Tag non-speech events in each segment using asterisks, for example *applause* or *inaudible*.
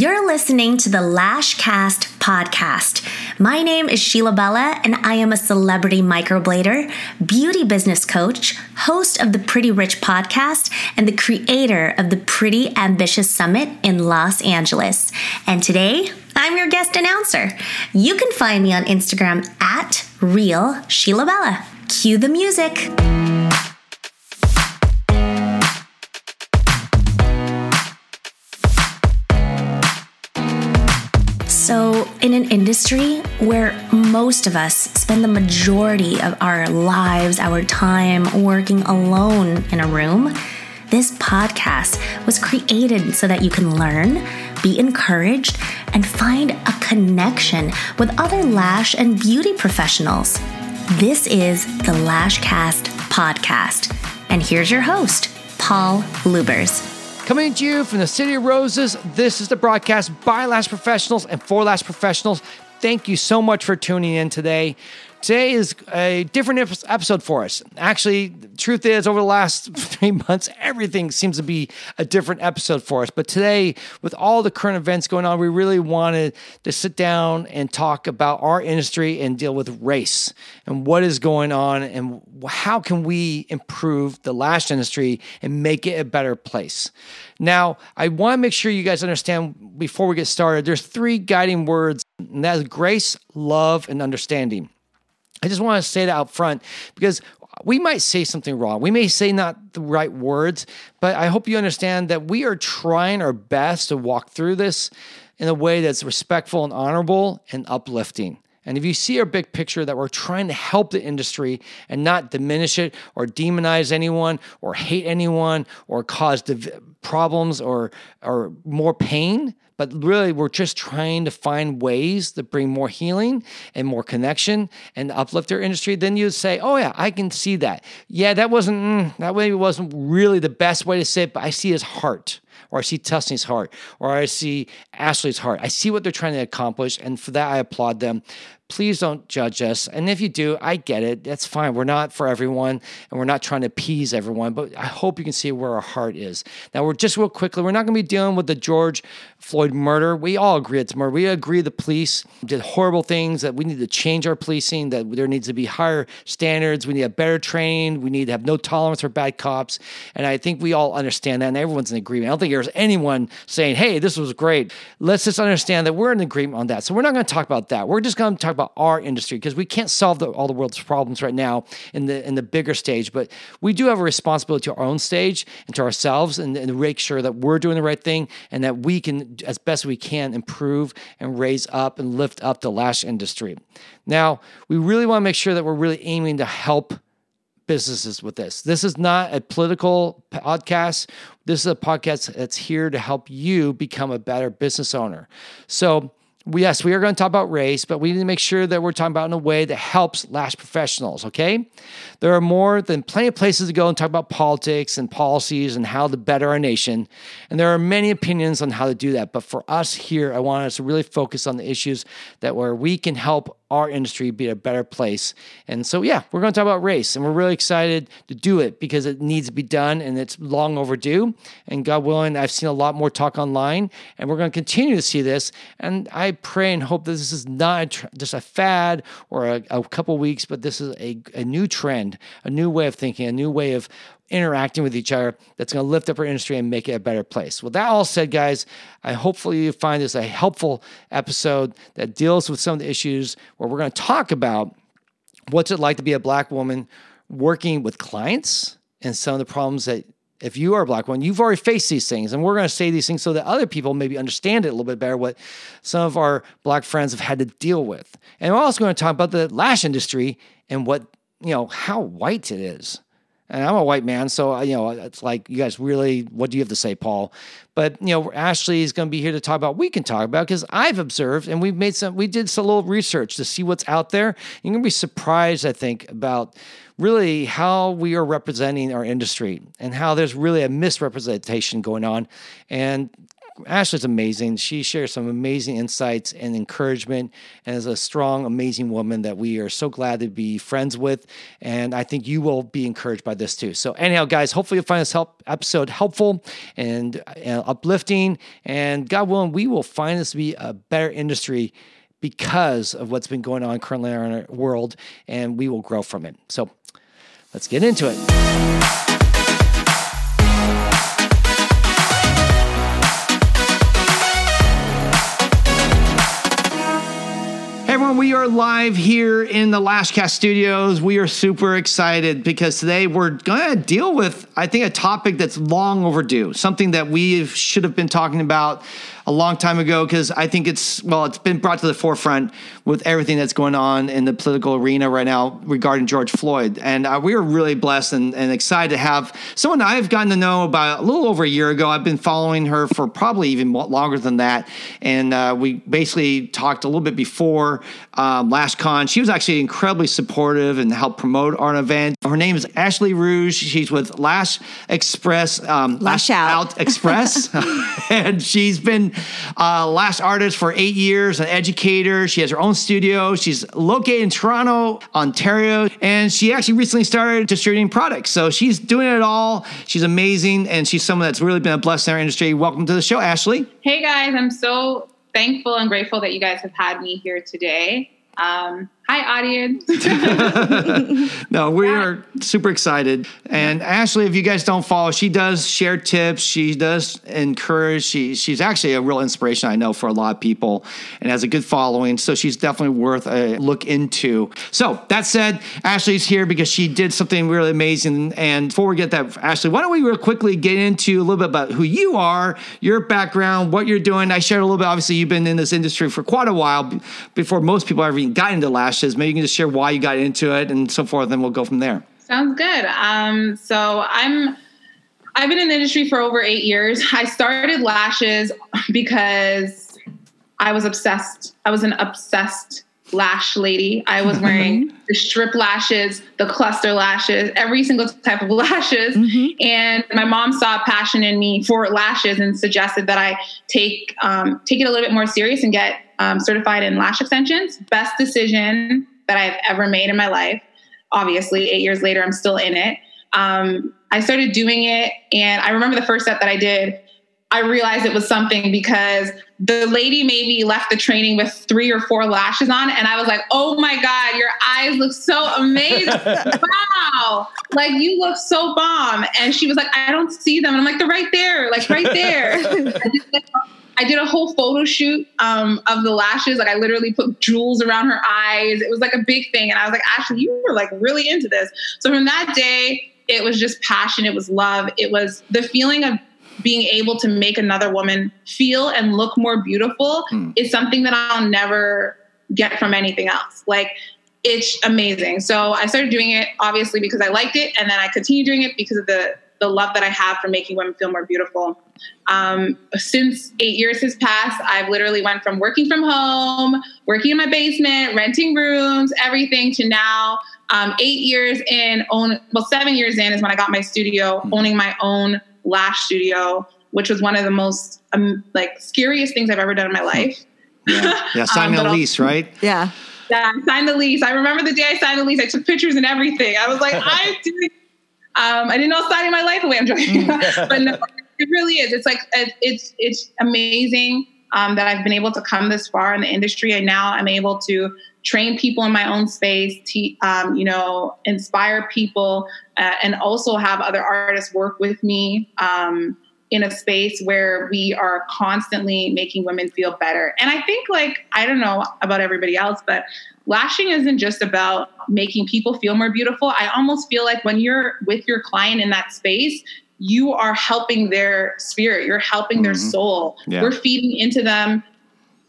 You're listening to the Lashcast podcast. My name is Sheila Bella, and I am a celebrity microblader, beauty business coach, host of the Pretty Rich podcast, and the creator of the Pretty Ambitious Summit in Los Angeles. And today, I'm your guest announcer. You can find me on Instagram at Real Sheila Bella. Cue the music. So, in an industry where most of us spend the majority of our lives, our time working alone in a room, this podcast was created so that you can learn, be encouraged, and find a connection with other lash and beauty professionals. This is the Lashcast podcast. And here's your host, Paul Lubers. Coming to you from the City of Roses, this is the broadcast by Lash Professionals and for Lash Professionals. Thank you so much for tuning in today. Today is a different episode for us. Actually, truth is, over the last *laughs* three months, everything seems to be a different episode for us. But today, with all the current events going on, we really wanted to sit down and talk about our industry and deal with race and what is going on and how can we improve the lash industry and make it a better place. Now, I want to make sure you guys understand before we get started, there's three guiding words, and that is grace, love, and understanding. I just want to say that out front because we might say something wrong. We may say not the right words, but I hope you understand that we are trying our best to walk through this in a way that's respectful and honorable and uplifting. And if you see our big picture that we're trying to help the industry and not diminish it or demonize anyone or hate anyone or cause div- problems or or more pain, but really we're just trying to find ways that bring more healing and more connection and uplift our industry, then you'd say, "Oh yeah, I can see that. Yeah, that wasn't mm, that maybe wasn't really the best way to say it, but I see his heart." or I see Tusney's heart, or I see Ashley's heart. I see what they're trying to accomplish, and for that I applaud them please don't judge us. And if you do, I get it. That's fine. We're not for everyone and we're not trying to appease everyone, but I hope you can see where our heart is. Now, we're just real quickly, we're not going to be dealing with the George Floyd murder. We all agree it's murder. We agree the police did horrible things, that we need to change our policing, that there needs to be higher standards. We need a better training. We need to have no tolerance for bad cops. And I think we all understand that and everyone's in agreement. I don't think there's anyone saying, hey, this was great. Let's just understand that we're in agreement on that. So we're not going to talk about that. We're just going to talk about our industry because we can't solve the, all the world's problems right now in the in the bigger stage, but we do have a responsibility to our own stage and to ourselves and, and make sure that we're doing the right thing and that we can, as best we can, improve and raise up and lift up the lash industry. Now, we really want to make sure that we're really aiming to help businesses with this. This is not a political podcast. This is a podcast that's here to help you become a better business owner. So, yes, we are going to talk about race, but we need to make sure that we're talking about in a way that helps lash professionals, okay? There are more than plenty of places to go and talk about politics and policies and how to better our nation. And there are many opinions on how to do that. But for us here, I want us to really focus on the issues that where we can help our industry be a better place. And so, yeah, we're going to talk about race, and we're really excited to do it because it needs to be done and it's long overdue. And God willing, I've seen a lot more talk online, and we're going to continue to see this. And I pray and hope that this is not just a fad or a, a couple weeks, but this is a, a new trend, a new way of thinking, a new way of interacting with each other that's going to lift up our industry and make it a better place. With that all said, guys, I hopefully you find this a helpful episode that deals with some of the issues where we're going to talk about what's it like to be a black woman working with clients and some of the problems that if you are a black woman, you've already faced these things. And we're going to say these things so that other people maybe understand it a little bit better what some of our black friends have had to deal with. And we're also going to talk about the lash industry and what, you know, how white it is and I'm a white man, so uh, you know it's like you guys really. What do you have to say, Paul? But you know, Ashley is going to be here to talk about. We can talk about because I've observed and we've made some. We did some little research to see what's out there. You're going to be surprised, I think, about really how we are representing our industry and how there's really a misrepresentation going on. And Ashley's amazing. She shares some amazing insights and encouragement, and is a strong, amazing woman that we are so glad to be friends with. And I think you will be encouraged by this too. So, anyhow, guys, hopefully you'll find this help episode helpful and uh, uplifting. And God willing, we will find this to be a better industry because of what's been going on currently in our world, and we will grow from it. So, let's get into it. We are live here in the Lashcast studios. We are super excited because today we're going to deal with, I think, a topic that's long overdue, something that we should have been talking about a long time ago because I think it's well, it's been brought to the forefront with everything that's going on in the political arena right now regarding George Floyd, and uh, we are really blessed and, and, excited to have someone I've gotten to know about a little over a year ago. I've been following her for probably even longer than that, and uh, we basically talked a little bit before um, LashCon. She was actually incredibly supportive and helped promote our event. Her name is Ashley Rouge. She's with Lash Express, um, Lash, Lash Out. Out Express, *laughs* *laughs* and she's been uh, lash artist for eight years, an educator. She has her own studio. She's located in Toronto, Ontario, and she actually recently started distributing products. So she's doing it all. She's amazing, and she's someone that's really been a blessing in our industry. Welcome to the show, Ashley. Hey guys, I'm so thankful and grateful that you guys have had me here today. Um, hi, audience. *laughs* *laughs* no, we are super excited. And Ashley, if you guys don't follow, she does share tips. She does encourage. She she's actually a real inspiration, I know, for a lot of people, and has a good following. So she's definitely worth a look into. So that said, Ashley's here because she did something really amazing. And before we get that, Ashley, why don't we real quickly get into a little bit about who you are, your background, what you're doing. I shared a little bit. Obviously, you've been in this industry for quite a while before most people ever even got into Maybe you can just share why you got into it and so forth, and we'll go from there. Sounds good. Um, so I'm. I've been in the industry for over eight years. I started lashes because I was obsessed. I was an obsessed lash lady. I was wearing mm-hmm. the strip lashes, the cluster lashes, every single type of *laughs* lashes. Mm-hmm. And my mom saw passion in me for lashes and suggested that I take um, take it a little bit more serious and get um, certified in lash extensions. Best decision that I've ever made in my life. Obviously, eight years later, I'm still in it. Um, I started doing it, and I remember the first set that I did. I realized it was something because the lady maybe left the training with three or four lashes on, and I was like, "Oh my god, your eyes look so amazing! *laughs* wow, like you look so bomb." And she was like, "I don't see them," and I'm like, "They're right there, like right there." *laughs* I did a whole photo shoot um, of the lashes. Like I literally put jewels around her eyes. It was like a big thing, and I was like, "Ashley, you were like really into this." So from that day, it was just passion. It was love. It was the feeling of being able to make another woman feel and look more beautiful mm. is something that I'll never get from anything else. Like it's amazing. So I started doing it obviously because I liked it, and then I continued doing it because of the the love that I have for making women feel more beautiful. Um, since eight years has passed, I've literally went from working from home, working in my basement, renting rooms, everything, to now um, eight years in. Own well, seven years in is when I got my studio, hmm. owning my own lash studio, which was one of the most um, like scariest things I've ever done in my life. Yeah, *laughs* yeah signing um, a lease, right? Yeah. Yeah, I signed the lease. I remember the day I signed the lease. I took pictures and everything. I was like, *laughs* I'm doing. Um, I didn't know signing my life away. I'm joking, *laughs* but no, it really is. It's like it's it's amazing um, that I've been able to come this far in the industry, and now I'm able to train people in my own space, to, um, you know, inspire people, uh, and also have other artists work with me um, in a space where we are constantly making women feel better. And I think, like, I don't know about everybody else, but lashing isn't just about making people feel more beautiful. I almost feel like when you're with your client in that space, you are helping their spirit, you're helping mm-hmm. their soul. Yeah. We're feeding into them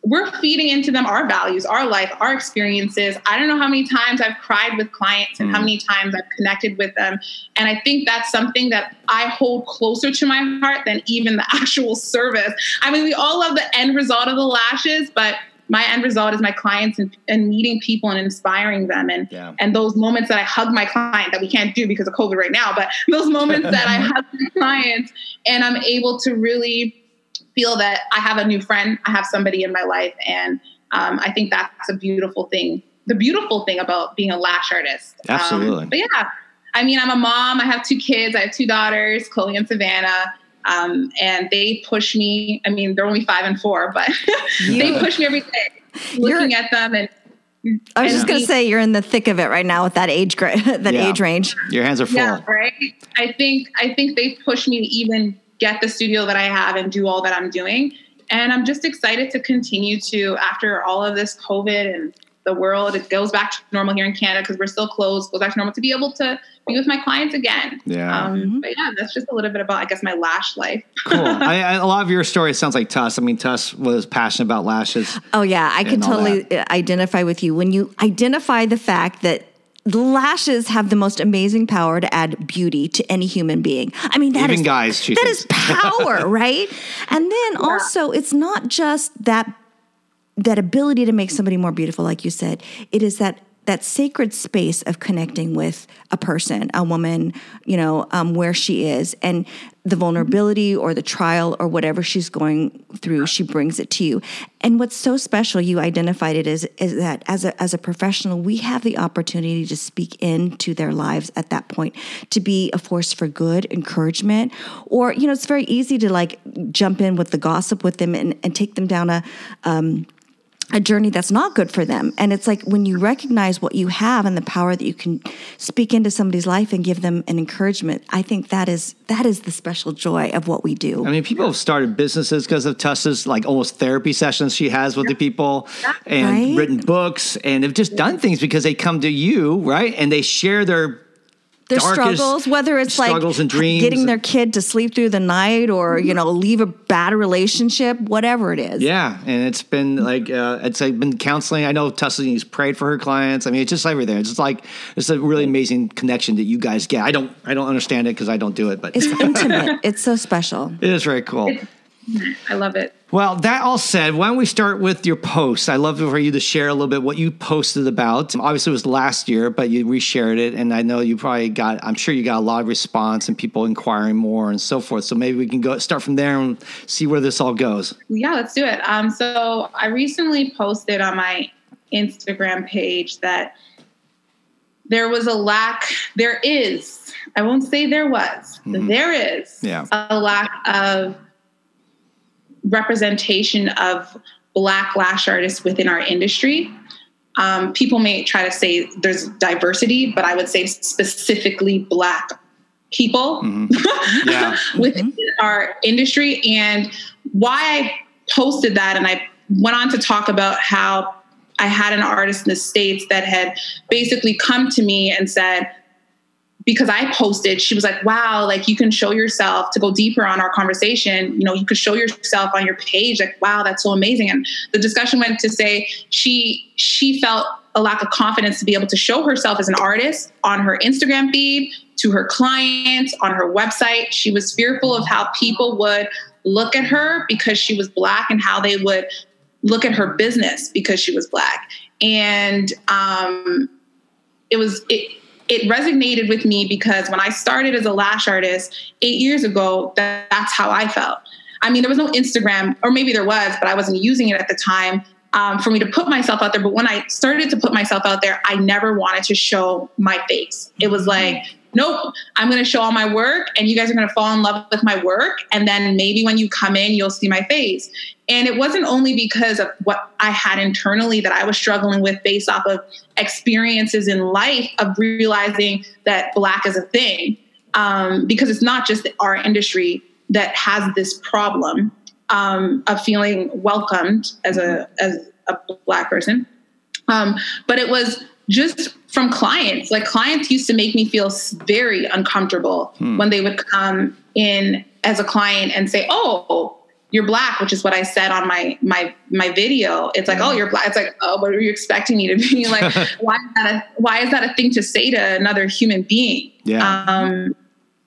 we're feeding into them our values, our life, our experiences. I don't know how many times I've cried with clients and mm. how many times I've connected with them. And I think that's something that I hold closer to my heart than even the *laughs* actual service. I mean, we all love the end result of the lashes, but my end result is my clients and, and meeting people and inspiring them and yeah. and those moments that I hug my client that we can't do because of COVID right now, but those moments that I *laughs* hug my clients and I'm able to really feel that I have a new friend, I have somebody in my life, and um, I think that's a beautiful thing. The beautiful thing about being a lash artist. Um, Absolutely. but yeah, I mean, I'm a mom. I have two kids. I have two daughters, Chloe and Savannah. Um, and they push me. I mean, they're only five and four, but *laughs* they push me every day, looking at them and. I was and just going to be- say you're in the thick of it right now with that age *laughs* that Yeah. age range. Your hands are full. Yeah, right. I think I think they push me to even get the studio that I have and do all that I'm doing. And I'm just excited to continue to after all of this COVID and the world, it goes back to normal here in Canada because we're still closed, goes back to normal to be able to be with my clients again. Yeah. Um, But yeah, that's just a little bit about I guess my lash life. cool. *laughs* I, I, a lot of your story sounds like Tuss. I mean, Tuss was passionate about lashes. Oh yeah, I can totally uh, identify with you when you identify the fact that the lashes have the most amazing power to add beauty to any human being. I mean, that Even is- guys, she that thinks. is power, *laughs* right? And then also, it's not just that that ability to make somebody more beautiful, like you said. It is that that sacred space of connecting with a person, a woman, you know, um, where she is, and the vulnerability or the trial or whatever she's going through, she brings it to you. And what's so special, you identified it as is that as a as a professional, we have the opportunity to speak into their lives at that point, to be a force for good, encouragement, or you know, it's very easy to like jump in with the gossip with them and, and take them down a um, a journey that's not good for them. And it's like when you recognize what you have and the power that you can speak into somebody's life and give them an encouragement, I think that is that is the special joy of what we do. I mean, people have started businesses because of Tessa's like almost therapy sessions she has with the people and Right. written books and have just done things because they come to you, right? And they share their their darkest struggles, whether it's struggles like and dreams getting their kid to sleep through the night or, you know, leave a bad relationship, whatever it is. Yeah, and it's been like uh, it's like been counseling. I know Tussany's prayed for her clients. I mean, it's just everything. It's just like it's a really amazing connection that you guys get. I don't I don't understand it because I don't do it, but It's *laughs* intimate. it's so special. it is very cool. I love it. Well, that all said, why don't we start with your posts? I love for you to share a little bit what you posted about. Obviously, it was last year, but you reshared it, and I know you probably got. I'm sure you got a lot of response and people inquiring more and so forth. So maybe we can go start from there and see where this all goes. Yeah, let's do it. Um, so I recently posted on my Instagram page that there was a lack, there is, I won't say there was, there is Yeah. a lack of representation of black lash artists within our industry. Um, people may try to say there's diversity, but I would say specifically black people *laughs* Yeah. within our industry. And why I posted that and I went on to talk about how I had an artist in the States that had basically come to me and said, because I posted, she was like, wow, like you can show yourself to go deeper on our conversation. You know, you could show yourself on your page. Like, wow, that's so amazing. And the discussion went to say she she felt a lack of confidence to be able to show herself as an artist on her Instagram feed, to her clients, on her website. She was fearful of how people would look at her because she was black and how they would look at her business because she was black. And um, it was it it resonated with me because when I started as a lash artist eight years ago, that, that's how I felt. I mean, there was no Instagram, or maybe there was, but I wasn't using it at the time um, for me to put myself out there. But when I started to put myself out there, I never wanted to show my face. It was like, nope, I'm going to show all my work, and you guys are going to fall in love with my work. And then maybe when you come in, you'll see my face. And it wasn't only because of what I had internally that I was struggling with based off of experiences in life of realizing that Black is a thing. Um, because it's not just our industry that has this problem um, of feeling welcomed as a, as a Black person. Um, but it was just from clients. Like clients used to make me feel very uncomfortable when they would come in as a client and say, "Oh, you're black," which is what I said on my my my video. It's like, "Oh, you're black." It's like, "Oh, what are you expecting me to be?" *laughs* Like, *laughs* why is that a why is that a thing to say to another human being? Yeah. Um,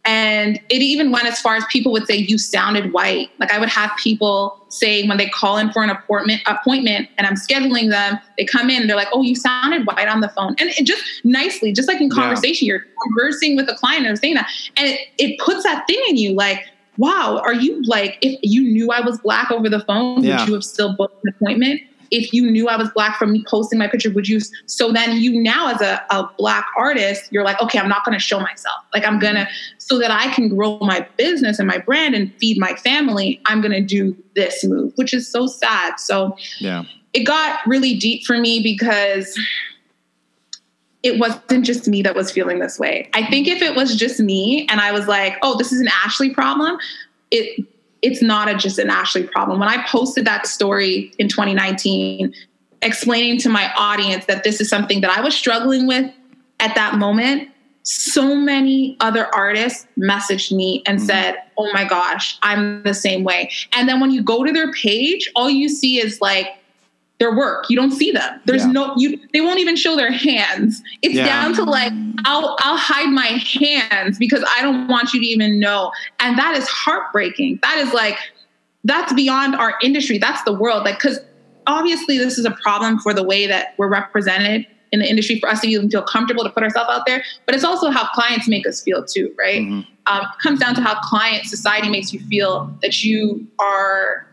and it even went as far as people would say, "You sounded white." Like I would have people say when they call in for an appointment, appointment, and I'm scheduling them, they come in and they're like, "Oh, you sounded white on the phone," and it just nicely, just like in Yeah. conversation, you're conversing with a client and saying that, and it, it puts that thing in you, like, wow, are you like, if you knew I was black over the phone, Yeah. would you have still booked an appointment? If you knew I was black from me posting my picture, would you? So then you now, as a, a black artist, you're like, okay, I'm not going to show myself. Like, I'm going to, so that I can grow my business and my brand and feed my family, I'm going to do this move, which is so sad. So Yeah. it got really deep for me because it wasn't just me that was feeling this way. I think if it was just me and I was like, "Oh, this is an Ashley problem," it it's not a, just an Ashley problem. When I posted that story in 2019 explaining to my audience that this is something that I was struggling with at that moment, so many other artists messaged me and mm-hmm. said, "Oh my gosh, I'm the same way." And then when you go to their page, all you see is like their work. You don't see them. There's Yeah. no you they won't even show their hands. It's Yeah. down to like I'll I'll hide my hands because I don't want you to even know. And that is heartbreaking. That is like that's beyond our industry. That's the world. Like cuz obviously this is a problem for the way that we're represented in the industry for us to even feel comfortable to put ourselves out there, but it's also how clients make us feel too, right? Mhm. Um, it comes down to how client society makes you feel that you are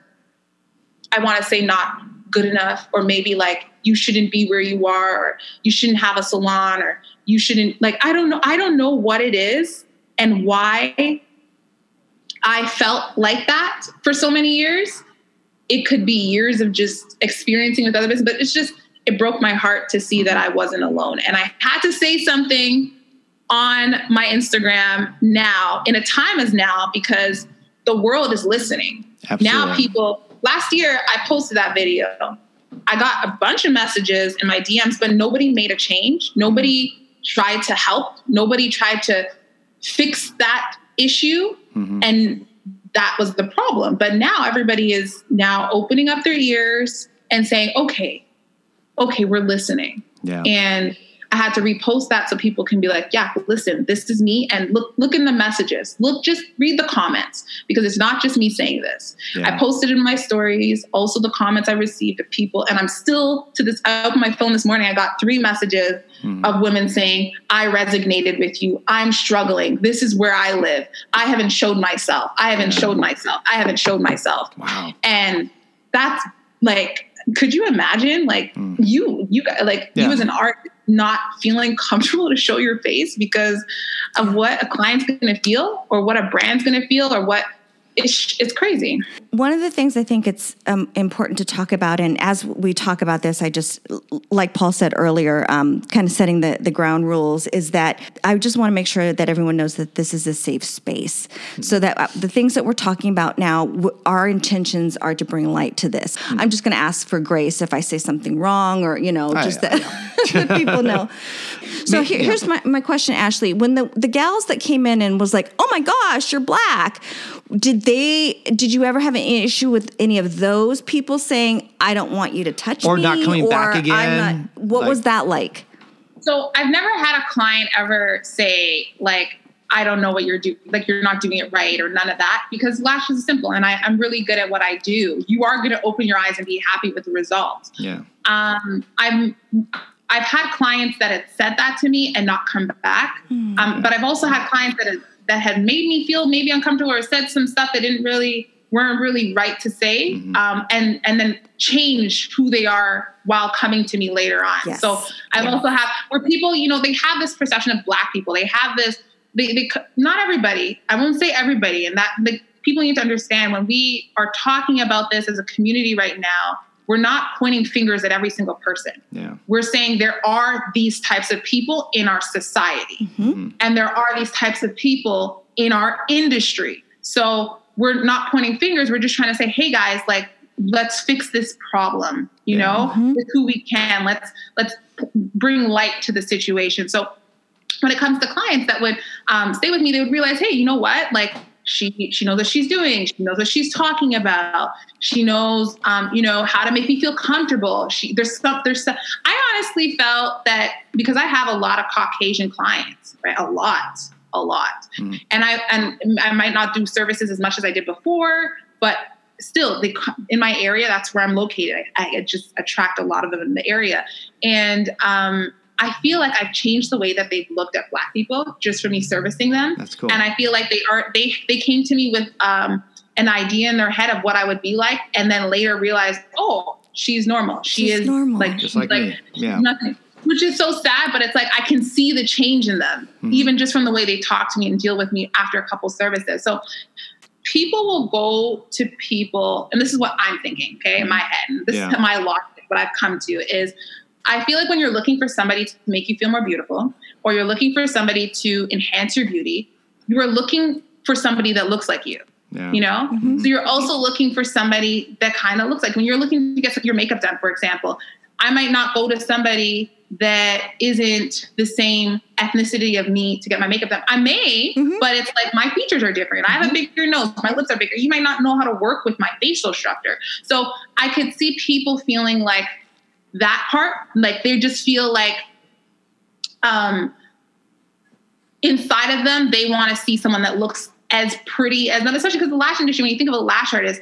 I want to say not good enough, or maybe like you shouldn't be where you are, or you shouldn't have a salon, or you shouldn't like I don't know. I don't know what it is and why I felt like that for so many years. It could be years of just experiencing with other business, but it's just it broke my heart to see that I wasn't alone. And I had to say something on my Instagram now, in a time as now, because the world is listening. Now people last year I posted that video. I got a bunch of messages in my DMs, but nobody made a change. Nobody tried to help. Nobody tried to fix that issue. Mhm. And that was the problem. But now everybody is now opening up their ears and saying, okay, okay, we're listening. Yeah. And I had to repost that so people can be like, yeah, listen, this is me. And look, look in the messages. Look, just read the comments because it's not just me saying this. Yeah. I posted in my stories, also the comments I received of people. And I'm still to this, I opened my phone this morning. I got three messages Mhm. of women saying, I resonated with you. I'm struggling. This is where I live. I haven't showed myself. I haven't Yeah. showed myself. I haven't showed myself. Wow. And that's like, could you imagine like Mm. you, you got like Yeah. you as an art not feeling *laughs* comfortable to show your face because of what a client's going to feel or what a brand's going to feel or what it's, it's crazy. One of the things I think it's um, important to talk about, and as we talk about this, I just, like Paul said earlier, um, kind of setting the, the ground rules, is that I just want to make sure that everyone knows that this is a safe space. So that uh, the things that we're talking about now, w- our intentions are to bring light to this. I'm just going to ask for grace if I say something wrong or, you know, Oh, just yeah, that, that people know. *laughs* So here, yeah. here's my, my question, Ashley. When the, the gals that came in and was like, oh my gosh, you're black, did they, did you ever have an issue with any of those people saying, I don't want you to touch me? Or me? not coming back or I'm again? not- what Like- was that like? So I've never had a client ever say like, I don't know what you're doing, like you're not doing it right or none of that because lashes is simple and I, I'm really good at what I do. You are going to open your eyes and be happy with the results. Yeah. Um, I'm, I've had clients that have said that to me and not come back. Um, but I've also had clients that had, that had made me feel maybe uncomfortable or said some stuff that didn't really weren't really right to say, Mhm. um, and and then change who they are while coming to me later on. Yes. So I've also had where people, you know, they have this perception of black people. They have this. They, they not everybody. I won't say everybody, and that the people need to understand when we are talking about this as a community right now. We're not pointing fingers at every single person Yeah. we're saying there are these types of people in our society Mhm. and there are these types of people in our industry so we're not pointing fingers we're just trying to say hey guys like let's fix this problem you Yeah. know Mhm. with who we can let's let's bring light to the situation so when it comes to clients that would um, stay with me they would realize hey you know what like she she knows what she's doing. She knows what she's talking about. She knows um, you know how to make me feel comfortable. She there's stuff there's stuff. I honestly felt that because i have a lot of caucasian clients right a lot a lot. Mm. and i and i might not do services as much as i did before but still they in my area that's where i'm located. I, I just attract a lot of them in the area. And um, I feel like I've changed the way that they've looked at black people just for me servicing them. That's cool. And I feel like they are they they came to me with um, an idea in their head of what I would be like, and then later realized, oh, she's normal. She She's is normal. like Just like me. Yeah. nothing. Which is so sad, but it's like I can see the change in them, Mm-hmm. even just from the way they talk to me and deal with me after a couple services. So people will go to people, and this is what I'm thinking, okay, in my head. And this Mm-hmm. Yeah. is my logic, what I've come to is I feel like when you're looking for somebody to make you feel more beautiful, or you're looking for somebody to enhance your beauty, you are looking for somebody that looks like you. Yeah. You know? Mm-hmm. So you're also looking for somebody that kind of looks like when you're looking to get your makeup done, for example, I might not go to somebody that isn't the same ethnicity of me to get my makeup done. I may, Mhm. but it's like my features are different. I have a bigger nose, my lips are bigger. You might not know how to work with my facial structure. So I could see people feeling like that part, like they just feel like um inside of them, they want to see someone that looks as pretty as them, especially because the lash industry, when you think of a lash artist,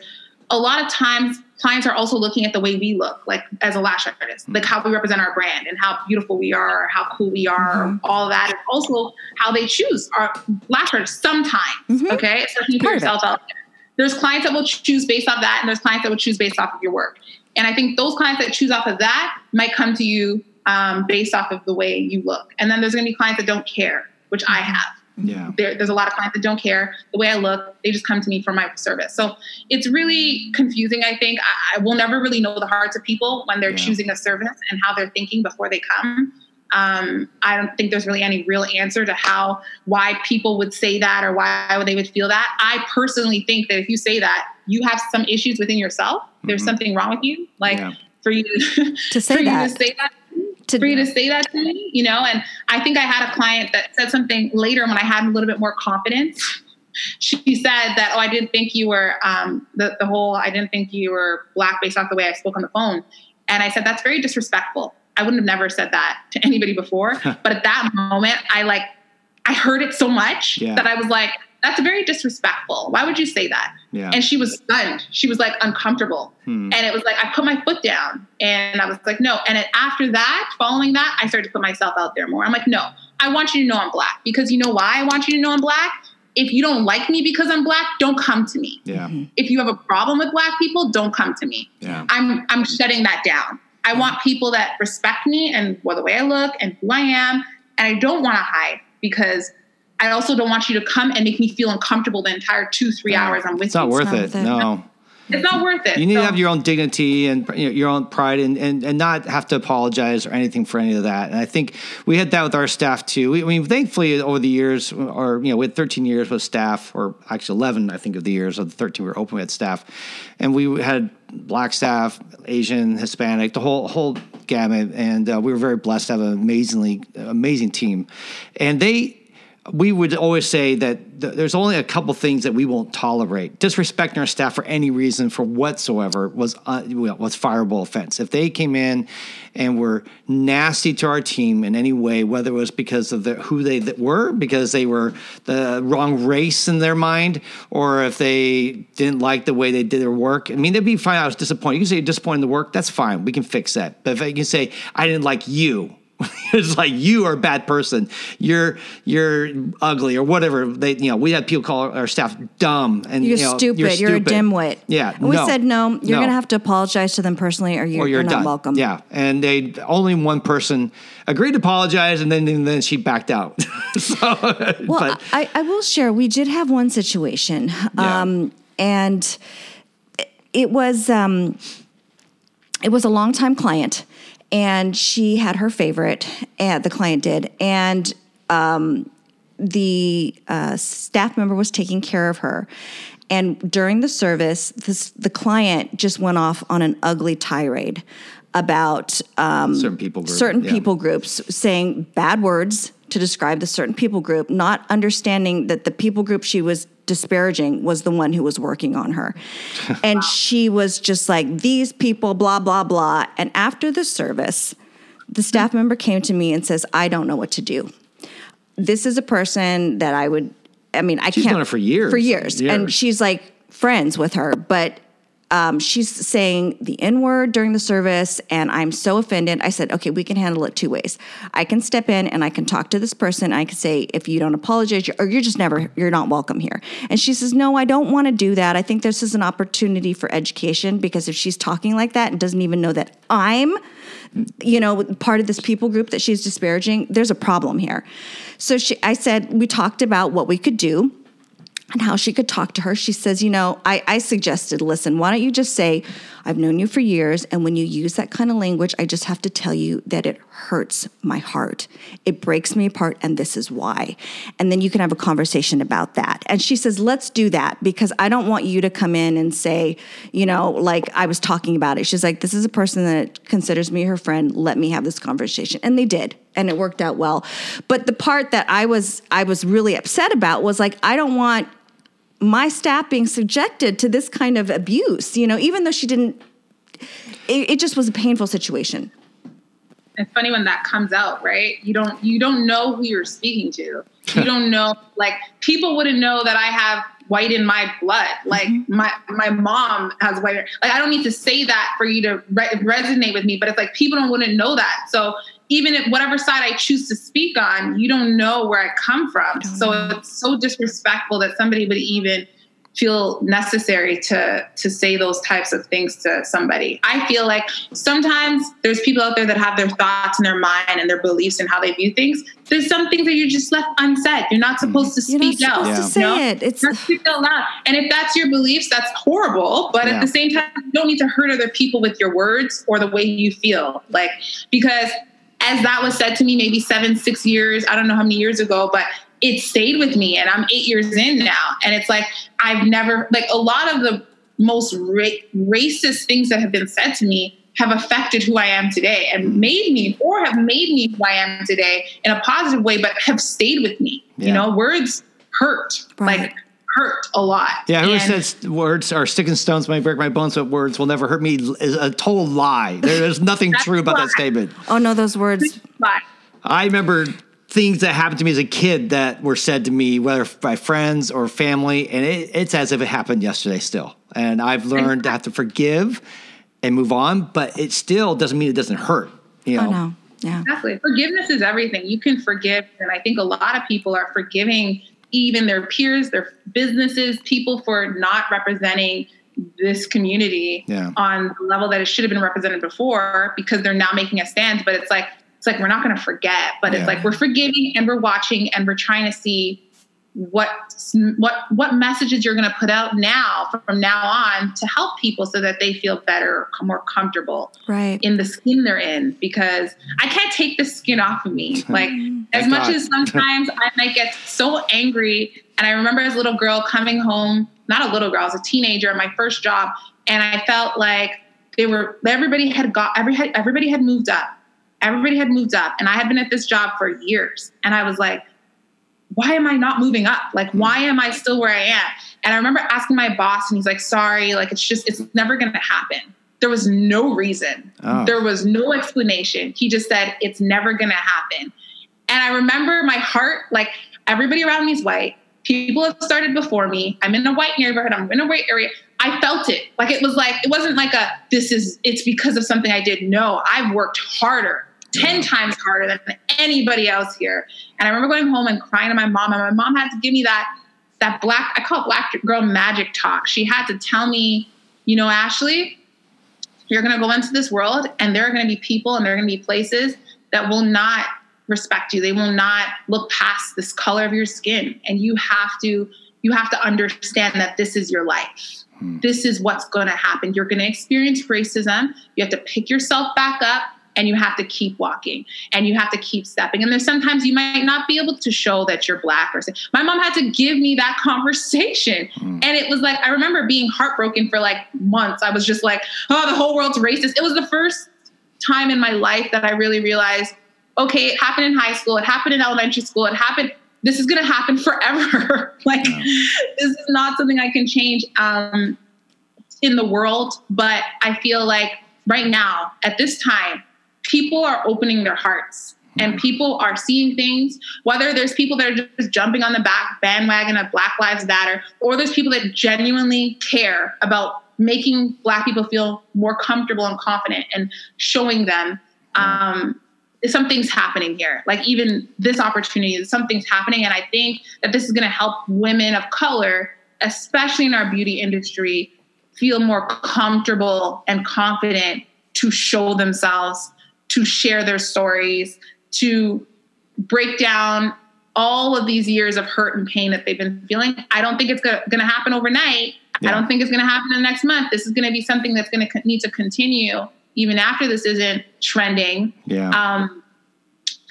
a lot of times clients are also looking at the way we look, like as a lash artist, like how we represent our brand and how beautiful we are, how cool we are, all of that, and also how they choose our lash artists sometimes. Okay, especially if you put Part of it. yourself out there. There's clients that will choose based off that, and there's clients that will choose based off of your work. And I think those clients that choose off of that might come to you um, based off of the way you look. And then there's going to be clients that don't care, which I have Yeah. there, there's a lot of clients that don't care the way I look. They just come to me for my service. So it's really confusing. I think I, I will never really know the hearts of people when they're Yeah. choosing a service and how they're thinking before they come. Um, I don't think there's really any real answer to how why people would say that or why they would feel that. I personally think that if you say that, you have some issues within yourself. There's Mhm. something wrong with you. Like Yeah. for you *laughs* to, To say for that. you to say that To- for you to say that to me, you know. And I think I had a client that said something later when I had a little bit more confidence. She said that, "Oh, I didn't think you were um, the the whole. I didn't think you were black based off the way I spoke on the phone." And I said, "That's very disrespectful. I wouldn't have never said that to anybody before." *laughs* but at that moment, I like I heard it so much Yeah. that I was like, "That's very disrespectful. Why would you say that?" Yeah. And she was stunned. She was like uncomfortable. Hmm. And it was like, I put my foot down and I was like, no. And after that, following that, I started to put myself out there more. I'm like, no, I want you to know I'm black because you know why I want you to know I'm black? If you don't like me because I'm black, don't come to me. yeah. If you have a problem with black people, don't come to me. Yeah. I'm I'm shutting that down. I want people that respect me and well, the way I look and who I am. And I don't want to hide because I also don't want you to come and make me feel uncomfortable the entire two, three hours I'm with It's not you. worth not it. worth it. No. It's not worth it. You need to have your own dignity and you know, your own pride and, and, and not have to apologize or anything for any of that. And I think we had that with our staff too. We, I mean, thankfully over the years, or, you know, we had 13 years with staff, or actually 11, I think, of the years of the 13 we were open with staff. And we had black staff, Asian, Hispanic, the whole, whole gamut. And uh, we were very blessed to have an amazingly, amazing team. And they, we would always say that th- there's only a couple things that we won't tolerate. Disrespecting our staff for any reason, for whatsoever, was uh, was fireable offense. If they came in and were nasty to our team in any way, whether it was because of the, who they th- were, because they were the wrong race in their mind, or if they didn't like the way they did their work, I mean, they'd be fine. I was disappointed. You can say you're disappointed in the work, that's fine. We can fix that. But if you can say I didn't like you, *laughs* it's like you are a bad person. You're you're ugly or whatever. They you know we had people call our staff dumb and You're you know, stupid. You're, stupid. a dimwit. Yeah, And we no. said no. You're No. going to have to apologize to them personally, or you're, or you're, not welcome. Yeah, and they only one person agreed to apologize, and then and then she backed out. *laughs* so, Well, but I, I will share. We did have one situation, Yeah. um, and it- was um, it was a longtime client, and she had her favorite, and the client did, and um, the uh, staff member was taking care of her. And during the service, this, the client just went off on an ugly tirade about um, certain people group, certain yeah. people groups saying bad words to describe the certain people group, not understanding that the people group she was disparaging was the one who was working on her. *laughs* and she was just like, these people, blah, blah, blah. And after the service, the staff member came to me and says, I don't know what to do. This is a person that I would, I mean, I She's can't. done it for years. For years. Years. And she's like friends with her, but um, she's saying the N word during the service, and I'm so offended. I said, okay, we can handle it two ways. I can step in and I can talk to this person. I can say, if you don't apologize, you're, or you're just never, you're not welcome here. And she says, no, I don't want to do that. I think this is an opportunity for education because if she's talking like that and doesn't even know that I'm, you know, part of this people group that she's disparaging, there's a problem here. So she, I said, we talked about what we could do and how she could talk to her. She says, You know, I, I, suggested, listen, why don't you just say, I've known you for years, and when you use that kind of language, I just have to tell you that it hurts my heart. It breaks me apart, and this is why. And then you can have a conversation about that. And she says, Let's do that because I don't want you to come in and say, you know, like I was talking about it. She's like, This is a person that considers me her friend. Let me have this conversation. And they did and it worked out well but the part that i was i was really upset about was like i don't want my staff being subjected to this kind of abuse, you know, even though she didn't, it, it just was a painful situation. It's funny when that comes out, right? You don't you don't know who you're speaking to. You don't know like people wouldn't know that I have white in my blood. Like mm-hmm. my my mom has white. Like I don't need to say that for you to re- resonate with me, but it's like people don't wouldn't know that. So even if whatever side I choose to speak on, you don't know where I come from. So know. it's so disrespectful that somebody would even feel necessary to to say those types of things to somebody. I feel like sometimes there's people out there that have their thoughts and their mind and their beliefs and how they view things. There's some things that you just left unsaid. You're not mm-hmm. supposed to speak You're not supposed out. To say you know? it. It's not speak out loud. And if that's your beliefs, that's horrible. But yeah. at the same time, you don't need to hurt other people with your words or the way you feel. Like because as that was said to me maybe seven, six years, I don't know how many years ago, but it stayed with me and I'm eight years in now. And it's like, I've never, like a lot of the most ra- racist things that have been said to me have affected who I am today and made me or have made me who I am today in a positive way, but have stayed with me. Yeah. You know, words hurt. Right. Like hurt a lot. Yeah, who says words are sticking stones may break my bones, but words will never hurt me is a total lie. There's *laughs* nothing true about that statement. Oh no, those words. Lie. I remember things that happened to me as a kid that were said to me, whether by friends or family, and it, it's as if it happened yesterday still. And I've learned to have to forgive and move on, but it still doesn't mean it doesn't hurt. You oh, know. Oh, no. Yeah. Exactly. Forgiveness is everything. You can forgive, and I think a lot of people are forgiving even their peers, their businesses, people for not representing this community yeah. on the level that it should have been represented before because they're now making a stand. But it's like it's like we're not going to forget, but yeah. it's like we're forgiving and we're watching and we're trying to see what what what messages you're going to put out now from now on to help people so that they feel better more comfortable right. in the skin they're in because i can't take the skin off of me. *laughs* Like as much God. as *laughs* sometimes i might get so angry and i remember as a little girl coming home not a little girl i was a teenager my first job and i felt like they were everybody had got every everybody had moved up. Everybody had moved up and i had been at this job for years and i was like why am I not moving up? Like, why am I still where I am? And I remember asking my boss, and he's like, sorry, like, it's just, it's never going to happen. There was no reason, oh. there was no explanation. He just said, it's never going to happen. And I remember my heart, like, everybody around me is white. People have started before me. I'm in a white neighborhood, I'm in a white area. I felt it. Like, it was like, it wasn't like a, this is, it's because of something I did. No, I've worked harder 10 times harder than anybody else here. And I remember going home and crying to my mom, and my mom had to give me that that black I call it black girl magic talk. She had to tell me, you know, Ashley, you're going to go into this world and there are going to be people and there are going to be places that will not respect you. They will not look past this color of your skin and you have to you have to understand that this is your life. Hmm. This is what's going to happen. You're going to experience racism. You have to pick yourself back up and you have to keep walking and you have to keep stepping. And there's sometimes you might not be able to show that you're black or something. My mom had to give me that *laughs* conversation. Mm. And it was like, I remember being heartbroken for like months. I was just like, oh, the whole world's racist. It was the first time in my life that I really realized, okay, it happened in high school, it happened in elementary school, it happened. This is going to happen *laughs* forever. *laughs* like, yeah. this is not something I can change um, in the world. But I feel like right now, at this time, people are opening their hearts and hmm. people are seeing things whether there's people that are just jumping on the back bandwagon of black lives matter or there's people that genuinely care about making black people feel more comfortable and confident and showing them um, something's happening here. Like even this opportunity, something's happening. And I think that this is going to help women of color, especially in our beauty industry, feel more comfortable and confident to show themselves, to share their stories, to break down all of these years of hurt and pain that they've been feeling. I don't think it's going to happen overnight. Yeah. I don't think it's going to happen in the next month. This is going to be something that's going to need to continue even after this isn't trending. Yeah. Um,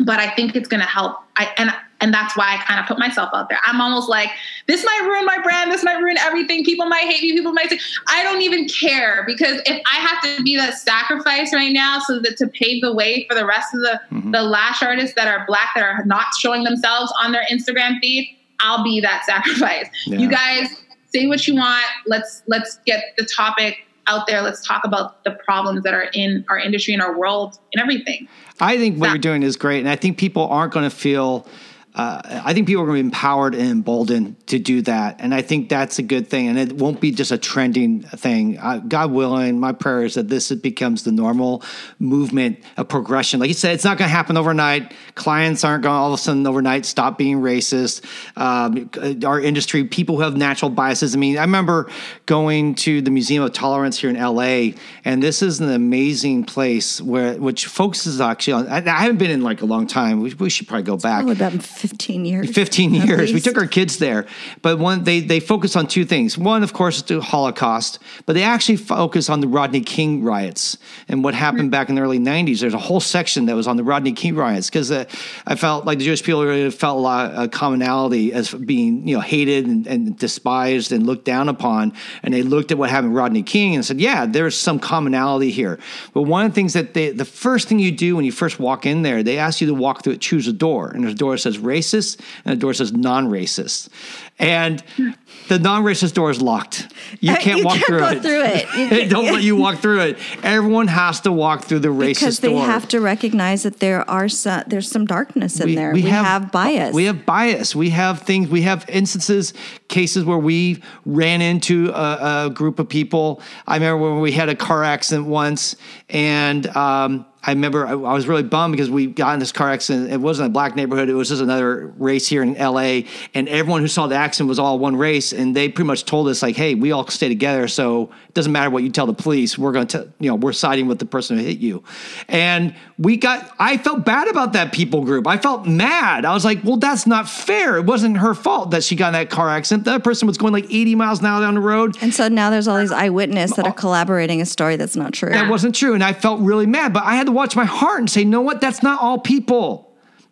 but I think it's going to help. I and and that's why I kind of put myself out there. I'm almost like this might ruin my brand. This might ruin everything. People might hate me. People might say I don't even care because if I have to be that sacrifice right now so that to pave the way for the rest of the mm-hmm. the lash artists that are black that are not showing themselves on their Instagram feed, I'll be that sacrifice. Yeah. You guys say what you want. Let's let's get the topic out there. Let's talk about the problems that are in our industry and our world and everything. I think what that- you're doing is great. And I think people aren't going to feel uh, I think people are going to be empowered and emboldened to do that. And I think that's a good thing. And it won't be just a trending thing. Uh, God willing, my prayer is that this becomes the normal movement, a progression. Like you said, it's not going to happen overnight. Clients aren't going to all of a sudden overnight stop being racist. Um, our industry, people who have natural biases. I mean, I remember going to the Museum of Tolerance here in LA, and this is an amazing place where, which focuses actually on, I, I haven't been in like a long time. We, we should probably go back. About 15 years. 15 years. We took our kids there. But one they they focus on two things. One, of course, is the Holocaust, but they actually focus on the Rodney King riots and what happened mm-hmm. back in the early 90s. There's a whole section that was on the Rodney King riots because uh, I felt like the Jewish people really felt a lot of commonality as being, you know, hated and, and despised and looked down upon. And they looked at what happened with Rodney King and said, yeah, there's some commonality here. But one of the things that they, the first thing you do when you first walk in there, they ask you to walk through it, choose a door. And there's a door that says racist and the door says non-racist. And the non-racist door is locked. You can't you walk can't through, it. through it. *laughs* they don't let you walk through it. Everyone has to walk through the racist door. because they door. have to recognize that there are some, there's some darkness in we, there. We, we have, have, bias. We have bias. We have things. We have instances, cases where we ran into a, a group of people. I remember when we had a car accident once, and um, I remember I, I, was really bummed because we got in this car accident. It wasn't a black neighborhood; it was just another race here in L.A. And everyone who saw the accident was all one race, and they pretty much told us like, "Hey, we all stay together, so it doesn't matter what you tell the police. We're going to, you know, we're siding with the person who hit you." And we got. I felt bad about that people group. I felt mad. I was like, "Well, that's not fair. It wasn't her fault that she got in that car accident. That person was going like 80 miles an hour down the road." And so now there's all these eyewitnesses that are collaborating a story that's not true. That wasn't true, and I felt really mad. But I had to watch my heart and say, "No, what? That's not all people."